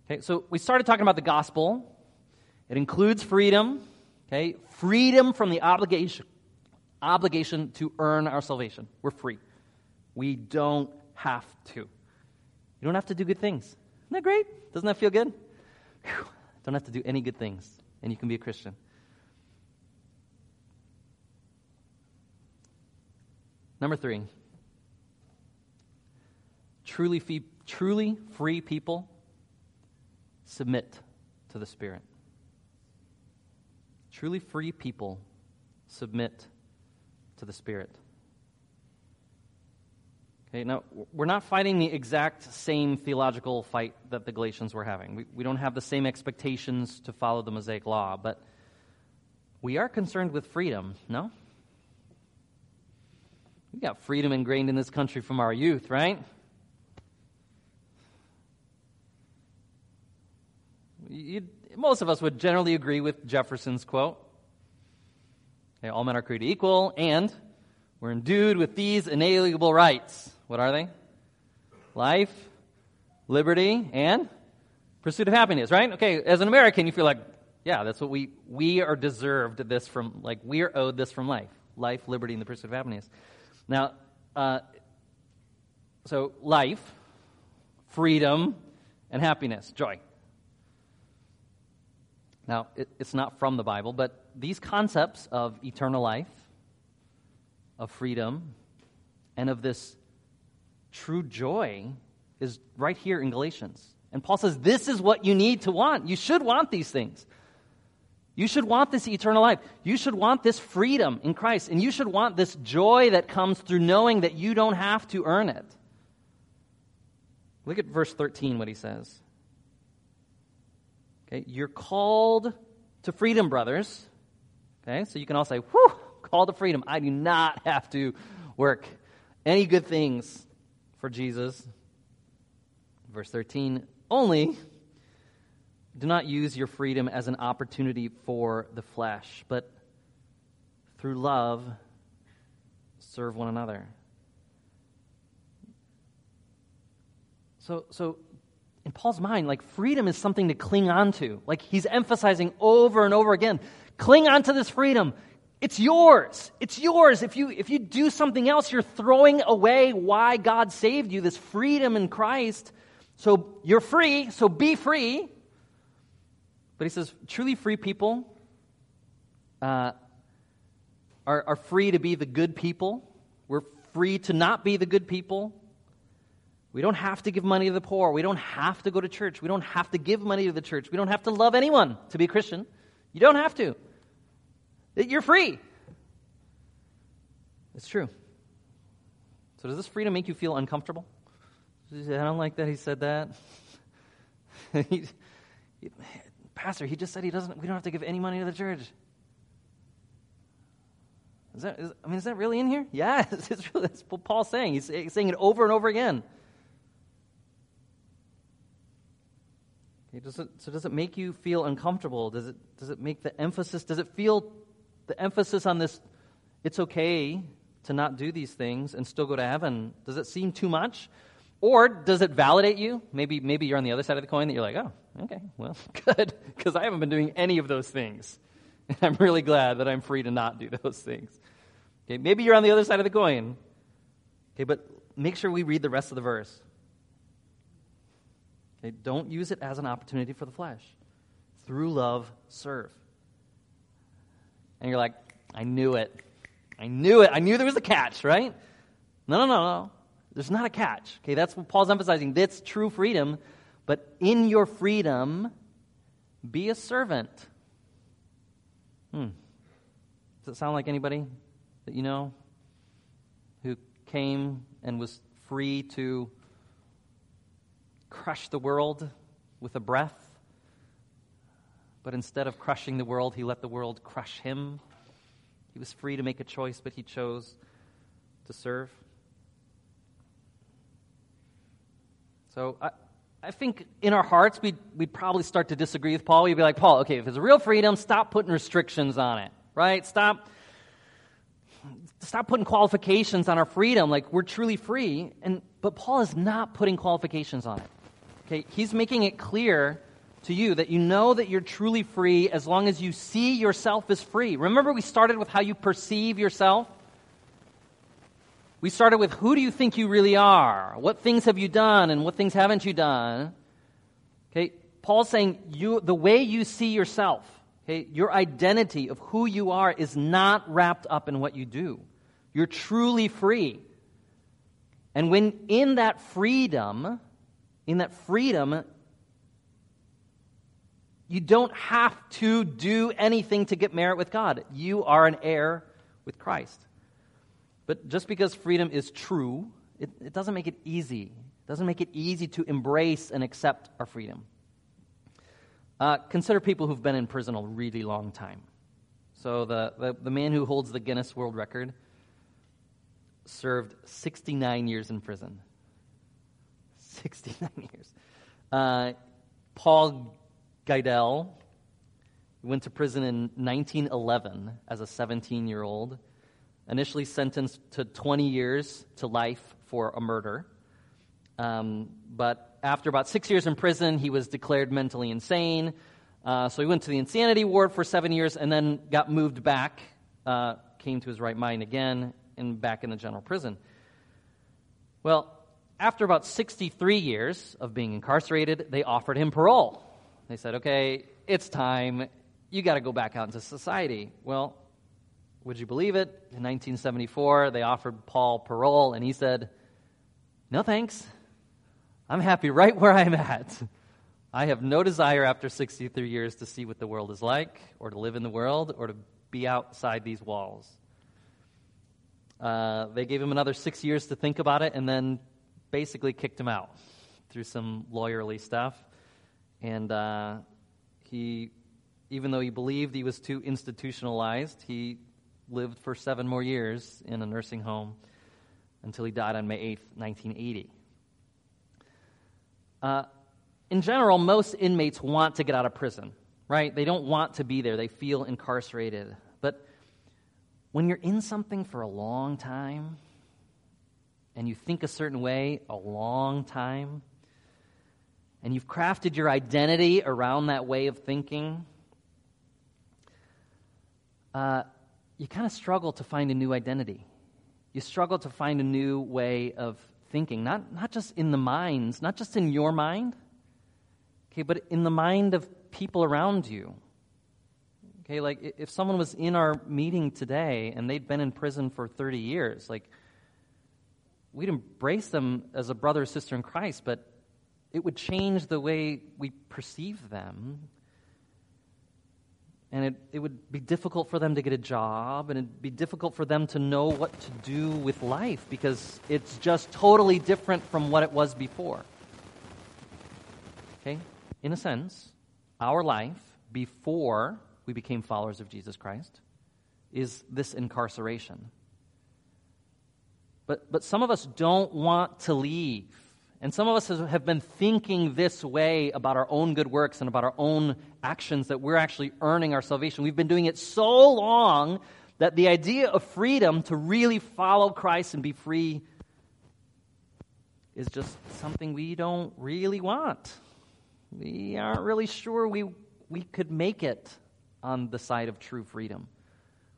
[SPEAKER 1] Okay, so we started talking about the gospel. It includes freedom, okay? Freedom from the obligation obligation to earn our salvation. We're free. We don't have to. You don't have to do good things. Isn't that great? Doesn't that feel good? Whew. Don't have to do any good things, and you can be a Christian. Number three, truly, fee, truly free people submit to the Spirit. Truly free people submit to the Spirit. Okay, now, we're not fighting the exact same theological fight that the Galatians were having. We, we don't have the same expectations to follow the Mosaic Law, but we are concerned with freedom, no? We got freedom ingrained in this country from our youth, right? You'd, most of us would generally agree with Jefferson's quote. Okay, all men are created equal, and we're endued with these inalienable rights. What are they? Life, liberty, and pursuit of happiness, right? Okay, as an American, you feel like, yeah, that's what we we are deserved this from like we are owed this from life. Life, liberty, and the pursuit of happiness. Now, uh, so life, freedom, and happiness, joy. Now, it, it's not from the Bible, but these concepts of eternal life, of freedom, and of this true joy is right here in Galatians. And Paul says, This is what you need to want. You should want these things. You should want this eternal life. You should want this freedom in Christ. And you should want this joy that comes through knowing that you don't have to earn it. Look at verse 13, what he says. Okay, you're called to freedom, brothers. Okay, so you can all say, whew, call to freedom. I do not have to work any good things for Jesus. Verse 13, only do not use your freedom as an opportunity for the flesh, but through love, serve one another. So, so in Paul's mind, like freedom is something to cling on to. Like he's emphasizing over and over again cling on to this freedom. It's yours. It's yours. If you, if you do something else, you're throwing away why God saved you, this freedom in Christ. So you're free, so be free. But he says, truly free people uh, are, are free to be the good people. We're free to not be the good people. We don't have to give money to the poor. We don't have to go to church. We don't have to give money to the church. We don't have to love anyone to be a Christian. You don't have to. You're free. It's true. So, does this freedom make you feel uncomfortable? I don't like that he said that. Pastor, he just said he doesn't. We don't have to give any money to the church. Is that? Is, I mean, is that really in here? Yes, it's really, that's what Paul's saying. He's, saying it over and over again. Does it, so does it make you feel uncomfortable? Does it, does it make the emphasis, does it feel the emphasis on this, it's okay to not do these things and still go to heaven, does it seem too much? Or does it validate you? Maybe, maybe you're on the other side of the coin that you're like, oh, okay, well, good, because I haven't been doing any of those things. And I'm really glad that I'm free to not do those things. Okay, maybe you're on the other side of the coin. Okay, but make sure we read the rest of the verse. Okay, don't use it as an opportunity for the flesh. Through love, serve. And you're like, I knew it. I knew it. I knew there was a catch, right? No, no, no, no. There's not a catch. Okay, that's what Paul's emphasizing. That's true freedom. But in your freedom, be a servant. Hmm. Does it sound like anybody that you know who came and was free to crush the world with a breath? But instead of crushing the world, he let the world crush him. He was free to make a choice, but he chose to serve. So I, I think in our hearts, we'd, we'd probably start to disagree with Paul. We'd be like, Paul, okay, if it's real freedom, stop putting restrictions on it, right? Stop, stop putting qualifications on our freedom. Like, we're truly free. And, but Paul is not putting qualifications on it. Okay, he's making it clear to you that you know that you're truly free as long as you see yourself as free. Remember, we started with how you perceive yourself? We started with who do you think you really are? What things have you done and what things haven't you done? Okay, Paul's saying you, the way you see yourself, okay, your identity of who you are is not wrapped up in what you do. You're truly free. And when in that freedom, in that freedom, you don't have to do anything to get merit with God. You are an heir with Christ. But just because freedom is true, it, it doesn't make it easy. It doesn't make it easy to embrace and accept our freedom. Uh, consider people who've been in prison a really long time. So, the, the, the man who holds the Guinness World Record served 69 years in prison. 69 years. Uh, Paul Geidel went to prison in 1911 as a 17 year old, initially sentenced to 20 years to life for a murder. Um, but after about six years in prison, he was declared mentally insane. Uh, so he went to the insanity ward for seven years and then got moved back, uh, came to his right mind again, and back in the general prison. Well, after about 63 years of being incarcerated, they offered him parole. They said, okay, it's time. You got to go back out into society. Well, would you believe it? In 1974, they offered Paul parole, and he said, no thanks. I'm happy right where I'm at. I have no desire after 63 years to see what the world is like, or to live in the world, or to be outside these walls. Uh, they gave him another six years to think about it and then basically kicked him out through some lawyerly stuff. And uh, he, even though he believed he was too institutionalized, he lived for seven more years in a nursing home until he died on May 8th, 1980. Uh, in general, most inmates want to get out of prison, right? They don't want to be there, they feel incarcerated. But when you're in something for a long time and you think a certain way a long time, and you've crafted your identity around that way of thinking, uh, you kind of struggle to find a new identity. You struggle to find a new way of thinking, not, not just in the minds, not just in your mind, okay, but in the mind of people around you. Okay, like if someone was in our meeting today and they'd been in prison for 30 years, like, we'd embrace them as a brother or sister in Christ, but it would change the way we perceive them. And it, it would be difficult for them to get a job, and it'd be difficult for them to know what to do with life because it's just totally different from what it was before. Okay? In a sense, our life before we became followers of Jesus Christ is this incarceration. But, but some of us don't want to leave. And some of us have been thinking this way about our own good works and about our own actions that we're actually earning our salvation. We've been doing it so long that the idea of freedom to really follow Christ and be free is just something we don't really want. We aren't really sure we, we could make it on the side of true freedom.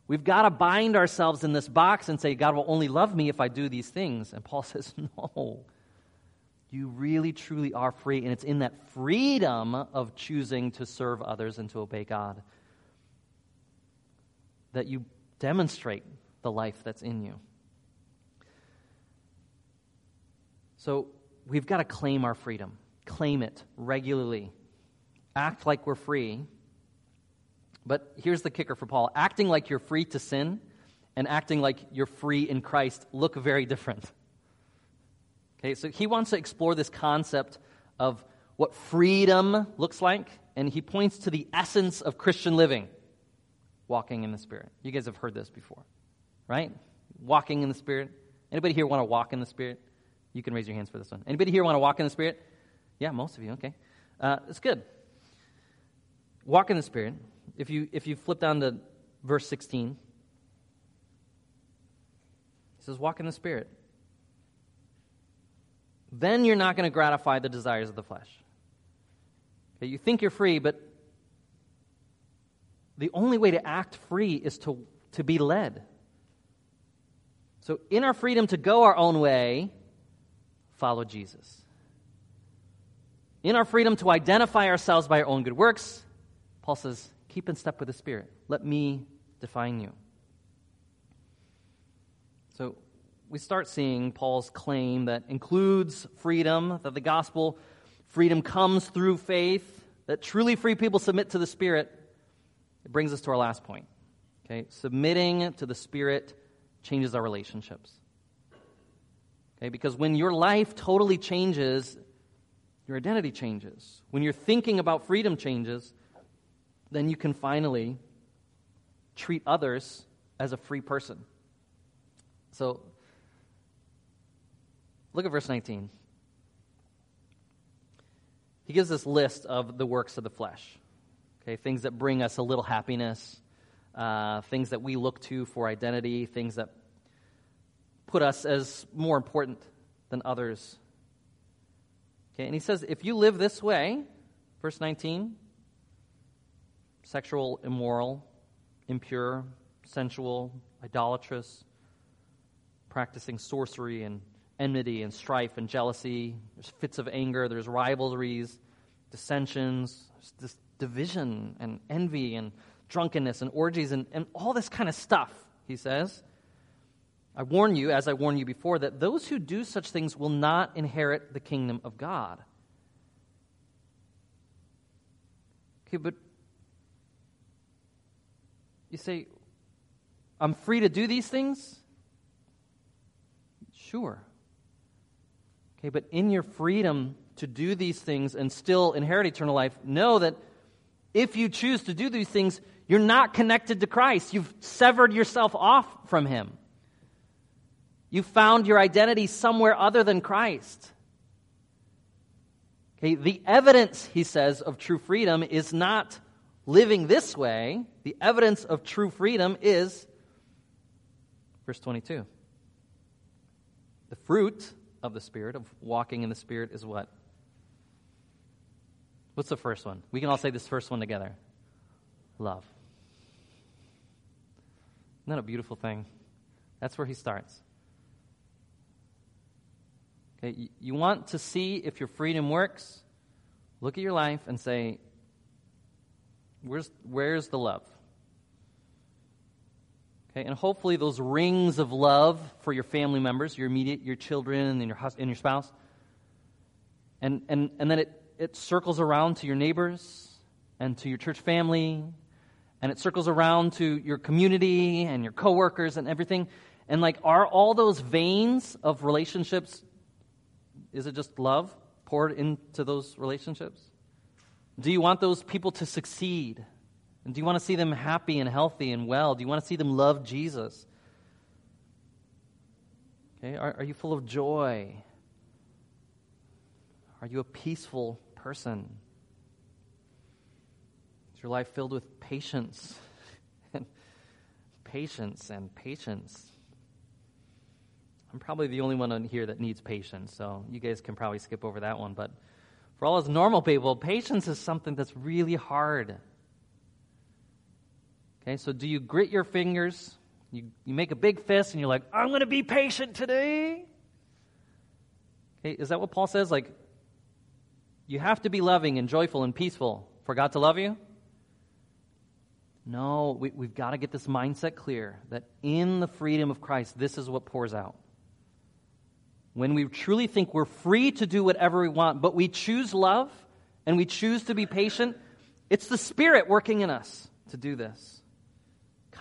[SPEAKER 1] We've got to bind ourselves in this box and say, God will only love me if I do these things. And Paul says, no. You really, truly are free, and it's in that freedom of choosing to serve others and to obey God that you demonstrate the life that's in you. So we've got to claim our freedom, claim it regularly, act like we're free but here's the kicker for Paul acting like you're free to sin and acting like you're free in Christ look very different. Okay, so he wants to explore this concept of what freedom looks like, and he points to the essence of Christian living walking in the Spirit. You guys have heard this before, right? Walking in the Spirit. Anybody here want to walk in the Spirit? You can raise your hands for this one. Anybody here want to walk in the Spirit? Yeah, most of you. Okay. Uh, it's good. Walk in the Spirit if you, if you flip down to verse 16, he says, Walk in the Spirit. Then you're not going to gratify the desires of the flesh. Okay, you think you're free, but the only way to act free is to, to be led. So, in our freedom to go our own way, follow Jesus. In our freedom to identify ourselves by our own good works, Paul says, Keep in step with the Spirit. Let me define you. So we start seeing Paul's claim that includes freedom, that the gospel freedom comes through faith, that truly free people submit to the Spirit. It brings us to our last point. Okay? Submitting to the Spirit changes our relationships. Okay? Because when your life totally changes, your identity changes. When your thinking about freedom changes, then you can finally treat others as a free person. So, look at verse 19. He gives this list of the works of the flesh, okay, things that bring us a little happiness, uh, things that we look to for identity, things that put us as more important than others. Okay, and he says, if you live this way, verse 19, sexual, immoral, impure, sensual, idolatrous, practicing sorcery and enmity and strife and jealousy. There's fits of anger, there's rivalries, dissensions, there's division and envy and drunkenness and orgies and, and all this kind of stuff, he says. I warn you, as I warned you before, that those who do such things will not inherit the kingdom of God. Okay, but you say, I'm free to do these things? Sure. Okay, but in your freedom to do these things and still inherit eternal life, know that if you choose to do these things, you're not connected to Christ. You've severed yourself off from Him. You found your identity somewhere other than Christ. Okay, the evidence, he says, of true freedom is not living this way, the evidence of true freedom is verse 22. The fruit of the Spirit, of walking in the Spirit, is what? What's the first one? We can all say this first one together love. Isn't that a beautiful thing? That's where he starts. Okay, you want to see if your freedom works? Look at your life and say, Where's, where's the love? Okay, and hopefully those rings of love for your family members, your immediate, your children, and your, hus- and your spouse. And, and, and then it, it circles around to your neighbors and to your church family, and it circles around to your community and your coworkers and everything. And like, are all those veins of relationships, is it just love poured into those relationships? Do you want those people to succeed? And do you want to see them happy and healthy and well? Do you want to see them love Jesus? Okay, are, are you full of joy? Are you a peaceful person? Is your life filled with patience? patience and patience. I'm probably the only one on here that needs patience, so you guys can probably skip over that one. But for all us normal people, patience is something that's really hard. Okay, so do you grit your fingers? You, you make a big fist and you're like, I'm going to be patient today? Okay, is that what Paul says? Like, you have to be loving and joyful and peaceful for God to love you? No, we, we've got to get this mindset clear that in the freedom of Christ, this is what pours out. When we truly think we're free to do whatever we want, but we choose love and we choose to be patient, it's the Spirit working in us to do this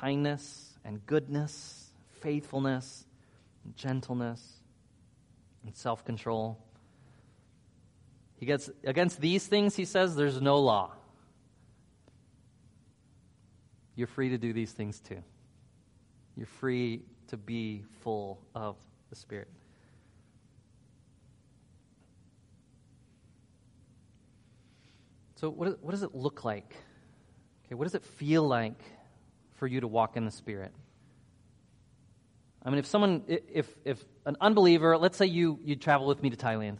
[SPEAKER 1] kindness and goodness, faithfulness, and gentleness, and self control. He gets against these things, he says, there's no law. You're free to do these things too. You're free to be full of the Spirit. So, what, what does it look like? Okay, what does it feel like for you to walk in the Spirit. I mean, if someone, if, if an unbeliever, let's say you, you travel with me to Thailand,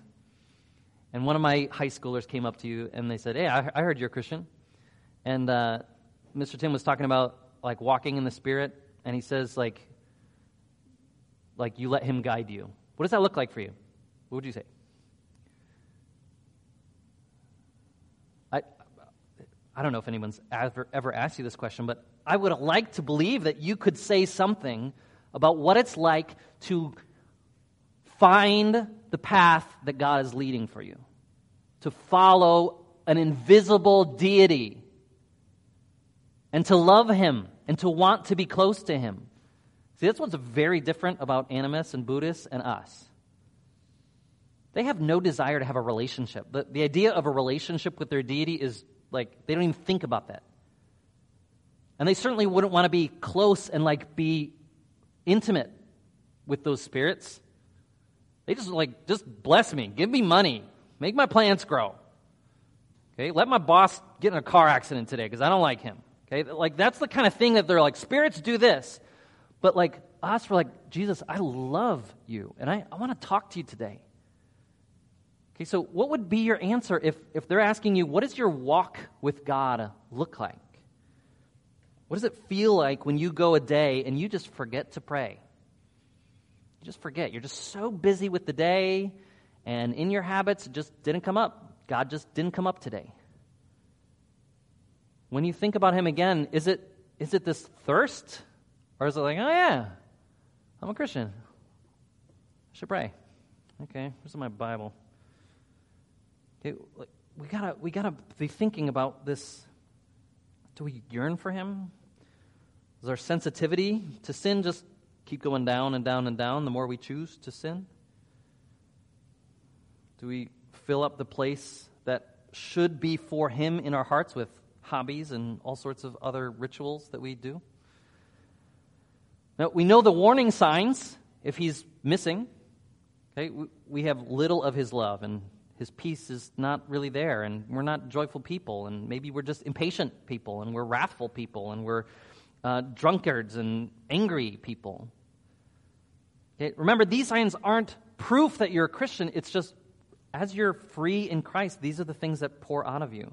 [SPEAKER 1] and one of my high schoolers came up to you and they said, Hey, I, I heard you're a Christian. And uh, Mr. Tim was talking about like walking in the Spirit, and he says, like, like you let him guide you. What does that look like for you? What would you say? I, I don't know if anyone's ever, ever asked you this question, but I would like to believe that you could say something about what it's like to find the path that God is leading for you, to follow an invisible deity, and to love Him and to want to be close to Him. See, that's what's very different about animists and Buddhists and us. They have no desire to have a relationship. The, the idea of a relationship with their deity is like, they don't even think about that. And they certainly wouldn't want to be close and like be intimate with those spirits. They just like, just bless me, give me money, make my plants grow. Okay, let my boss get in a car accident today because I don't like him. Okay, like that's the kind of thing that they're like, spirits do this. But like us, we're like, Jesus, I love you and I, I want to talk to you today. Okay, so what would be your answer if, if they're asking you, what does your walk with God look like? What does it feel like when you go a day and you just forget to pray? You just forget. You're just so busy with the day, and in your habits, it just didn't come up. God just didn't come up today. When you think about Him again, is it, is it this thirst? Or is it like, oh, yeah, I'm a Christian. I should pray. Okay, where's my Bible? We gotta, we gotta be thinking about this. Do we yearn for Him? Does our sensitivity to sin just keep going down and down and down the more we choose to sin? Do we fill up the place that should be for Him in our hearts with hobbies and all sorts of other rituals that we do? Now, we know the warning signs if He's missing. Okay, we have little of His love, and His peace is not really there, and we're not joyful people, and maybe we're just impatient people, and we're wrathful people, and we're uh, drunkards and angry people. Okay? Remember, these signs aren't proof that you're a Christian. It's just as you're free in Christ, these are the things that pour out of you.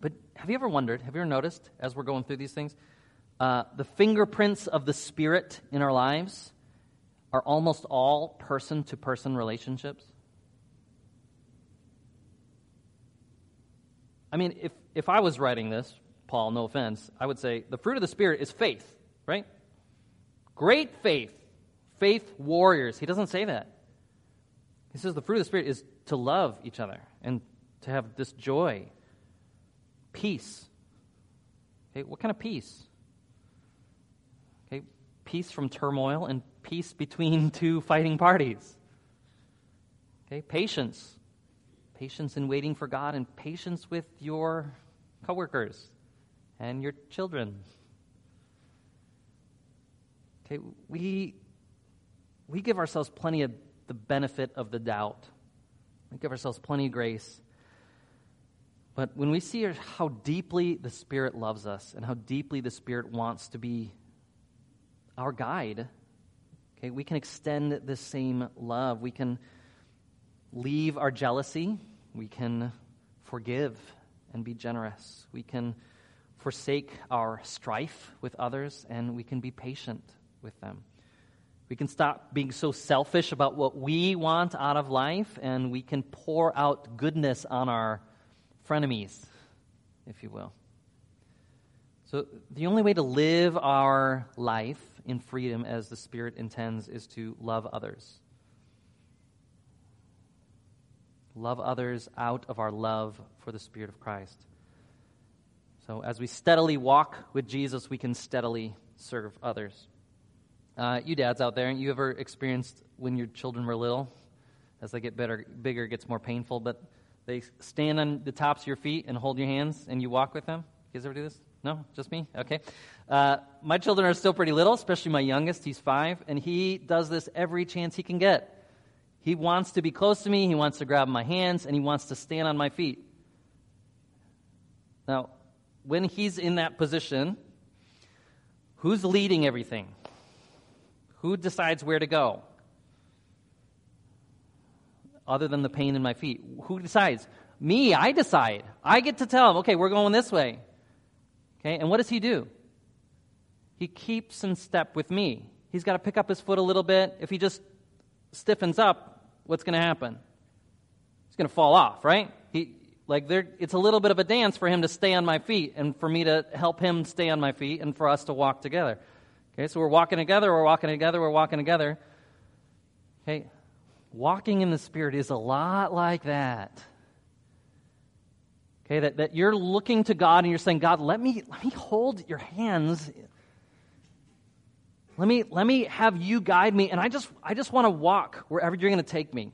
[SPEAKER 1] But have you ever wondered, have you ever noticed as we're going through these things, uh, the fingerprints of the Spirit in our lives are almost all person to person relationships? I mean, if, if I was writing this, Paul, no offense, I would say the fruit of the Spirit is faith. right? Great faith, faith warriors. He doesn't say that. He says the fruit of the Spirit is to love each other and to have this joy, peace. Okay, what kind of peace? Okay, peace from turmoil and peace between two fighting parties. Okay, patience. Patience in waiting for God and patience with your coworkers and your children. Okay, we we give ourselves plenty of the benefit of the doubt. We give ourselves plenty of grace. But when we see how deeply the Spirit loves us and how deeply the Spirit wants to be our guide, okay, we can extend the same love. We can leave our jealousy. We can forgive and be generous. We can forsake our strife with others and we can be patient with them. We can stop being so selfish about what we want out of life and we can pour out goodness on our frenemies, if you will. So, the only way to live our life in freedom as the Spirit intends is to love others. Love others out of our love for the Spirit of Christ. So, as we steadily walk with Jesus, we can steadily serve others. Uh, you dads out there, you ever experienced when your children were little? As they get better, bigger, it gets more painful, but they stand on the tops of your feet and hold your hands and you walk with them? You guys ever do this? No? Just me? Okay. Uh, my children are still pretty little, especially my youngest. He's five, and he does this every chance he can get. He wants to be close to me, he wants to grab my hands, and he wants to stand on my feet. Now, when he's in that position, who's leading everything? Who decides where to go? Other than the pain in my feet. Who decides? Me, I decide. I get to tell him, okay, we're going this way. Okay, and what does he do? He keeps in step with me. He's got to pick up his foot a little bit. If he just stiffens up, what's going to happen? He's going to fall off, right? Like it's a little bit of a dance for him to stay on my feet and for me to help him stay on my feet and for us to walk together. Okay, so we're walking together, we're walking together, we're walking together. Okay, walking in the Spirit is a lot like that. Okay, that, that you're looking to God and you're saying, God, let me, let me hold your hands. Let me, let me have you guide me. And I just, I just want to walk wherever you're going to take me.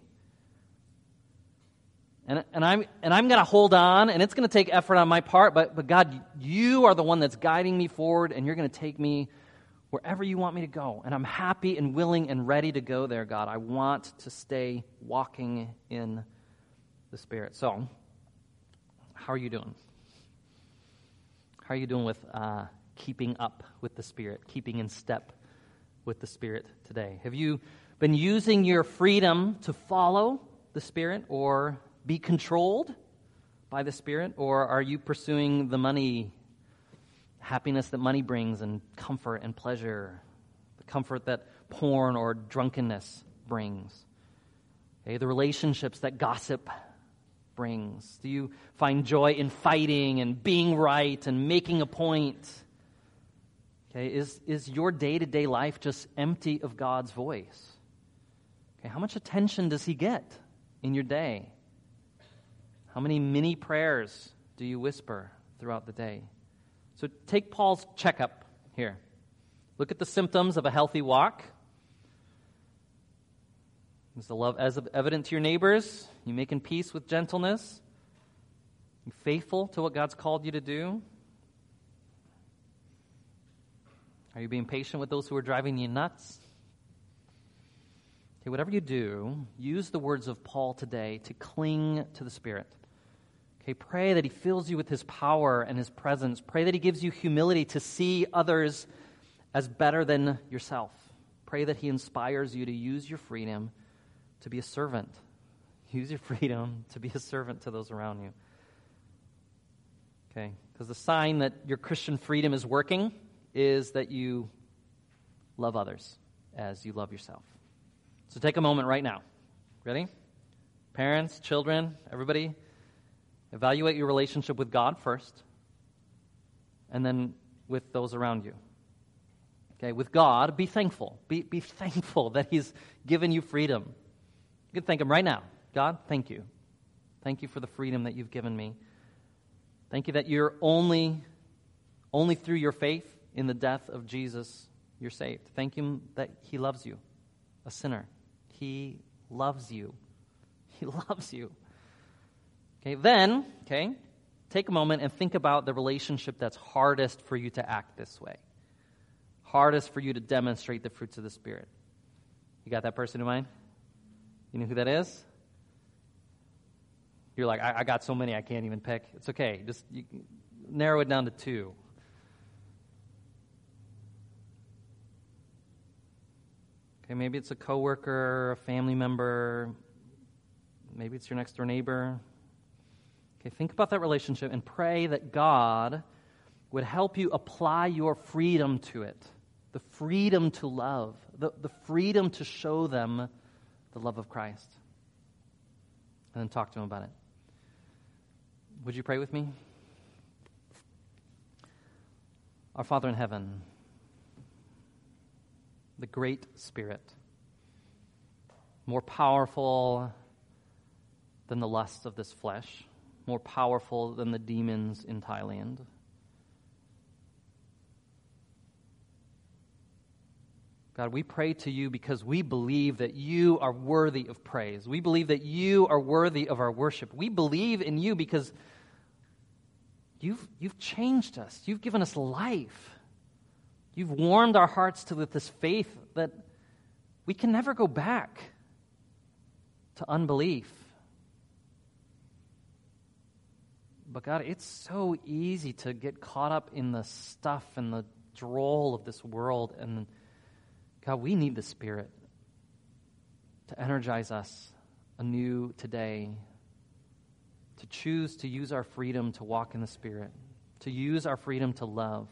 [SPEAKER 1] And, and I'm, and I'm going to hold on, and it's going to take effort on my part, but, but God, you are the one that's guiding me forward, and you're going to take me wherever you want me to go. And I'm happy and willing and ready to go there, God. I want to stay walking in the Spirit. So, how are you doing? How are you doing with uh, keeping up with the Spirit, keeping in step with the Spirit today? Have you been using your freedom to follow the Spirit or be controlled by the Spirit, or are you pursuing the money, happiness that money brings, and comfort and pleasure, the comfort that porn or drunkenness brings? Okay, the relationships that gossip brings? Do you find joy in fighting and being right and making a point? Okay, is, is your day to day life just empty of God's voice? Okay, how much attention does He get in your day? How many mini prayers do you whisper throughout the day? So take Paul's checkup here. Look at the symptoms of a healthy walk. Is the love as evident to your neighbors? You making peace with gentleness? You faithful to what God's called you to do? Are you being patient with those who are driving you nuts? Okay, whatever you do, use the words of Paul today to cling to the Spirit. Okay, pray that He fills you with His power and His presence. Pray that He gives you humility to see others as better than yourself. Pray that He inspires you to use your freedom to be a servant. Use your freedom to be a servant to those around you. Okay, because the sign that your Christian freedom is working is that you love others as you love yourself. So take a moment right now. Ready? Parents, children, everybody, Evaluate your relationship with God first, and then with those around you. Okay, with God, be thankful. Be, be thankful that He's given you freedom. You can thank Him right now. God, thank you. Thank you for the freedom that you've given me. Thank you that you're only, only through your faith in the death of Jesus, you're saved. Thank Him that He loves you, a sinner. He loves you. He loves you. Okay, then, okay, take a moment and think about the relationship that's hardest for you to act this way. Hardest for you to demonstrate the fruits of the Spirit. You got that person in mind? You know who that is? You're like, I, I got so many I can't even pick. It's okay. Just narrow it down to two. Okay, maybe it's a coworker, a family member, maybe it's your next door neighbor. Okay, think about that relationship and pray that God would help you apply your freedom to it the freedom to love, the, the freedom to show them the love of Christ. And then talk to them about it. Would you pray with me? Our Father in heaven, the great Spirit, more powerful than the lusts of this flesh, more powerful than the demons in Thailand. God, we pray to you because we believe that you are worthy of praise. We believe that you are worthy of our worship. We believe in you because you've, you've changed us, you've given us life. You've warmed our hearts to this faith that we can never go back to unbelief. But God, it's so easy to get caught up in the stuff and the droll of this world. And God, we need the Spirit to energize us anew today, to choose to use our freedom to walk in the Spirit, to use our freedom to love.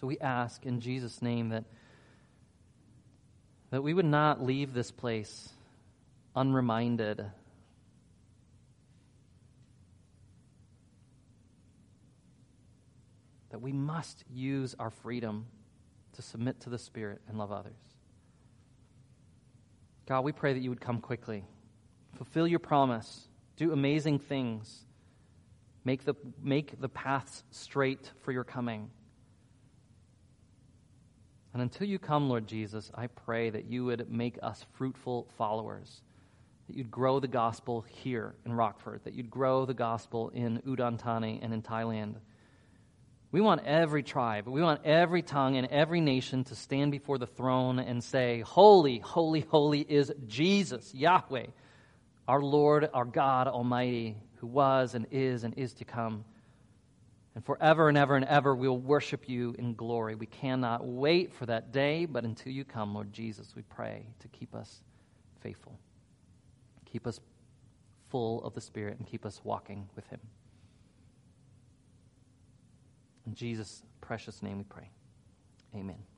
[SPEAKER 1] So we ask in Jesus' name that, that we would not leave this place unreminded that we must use our freedom to submit to the Spirit and love others. God, we pray that you would come quickly, fulfill your promise, do amazing things, make the, make the paths straight for your coming. And until you come, Lord Jesus, I pray that you would make us fruitful followers, that you'd grow the gospel here in Rockford, that you'd grow the gospel in Udon Thani and in Thailand. We want every tribe, we want every tongue and every nation to stand before the throne and say, Holy, holy, holy is Jesus, Yahweh, our Lord, our God Almighty, who was and is and is to come. And forever and ever and ever we'll worship you in glory. We cannot wait for that day, but until you come, Lord Jesus, we pray to keep us faithful. Keep us full of the Spirit and keep us walking with Him. In Jesus' precious name we pray. Amen.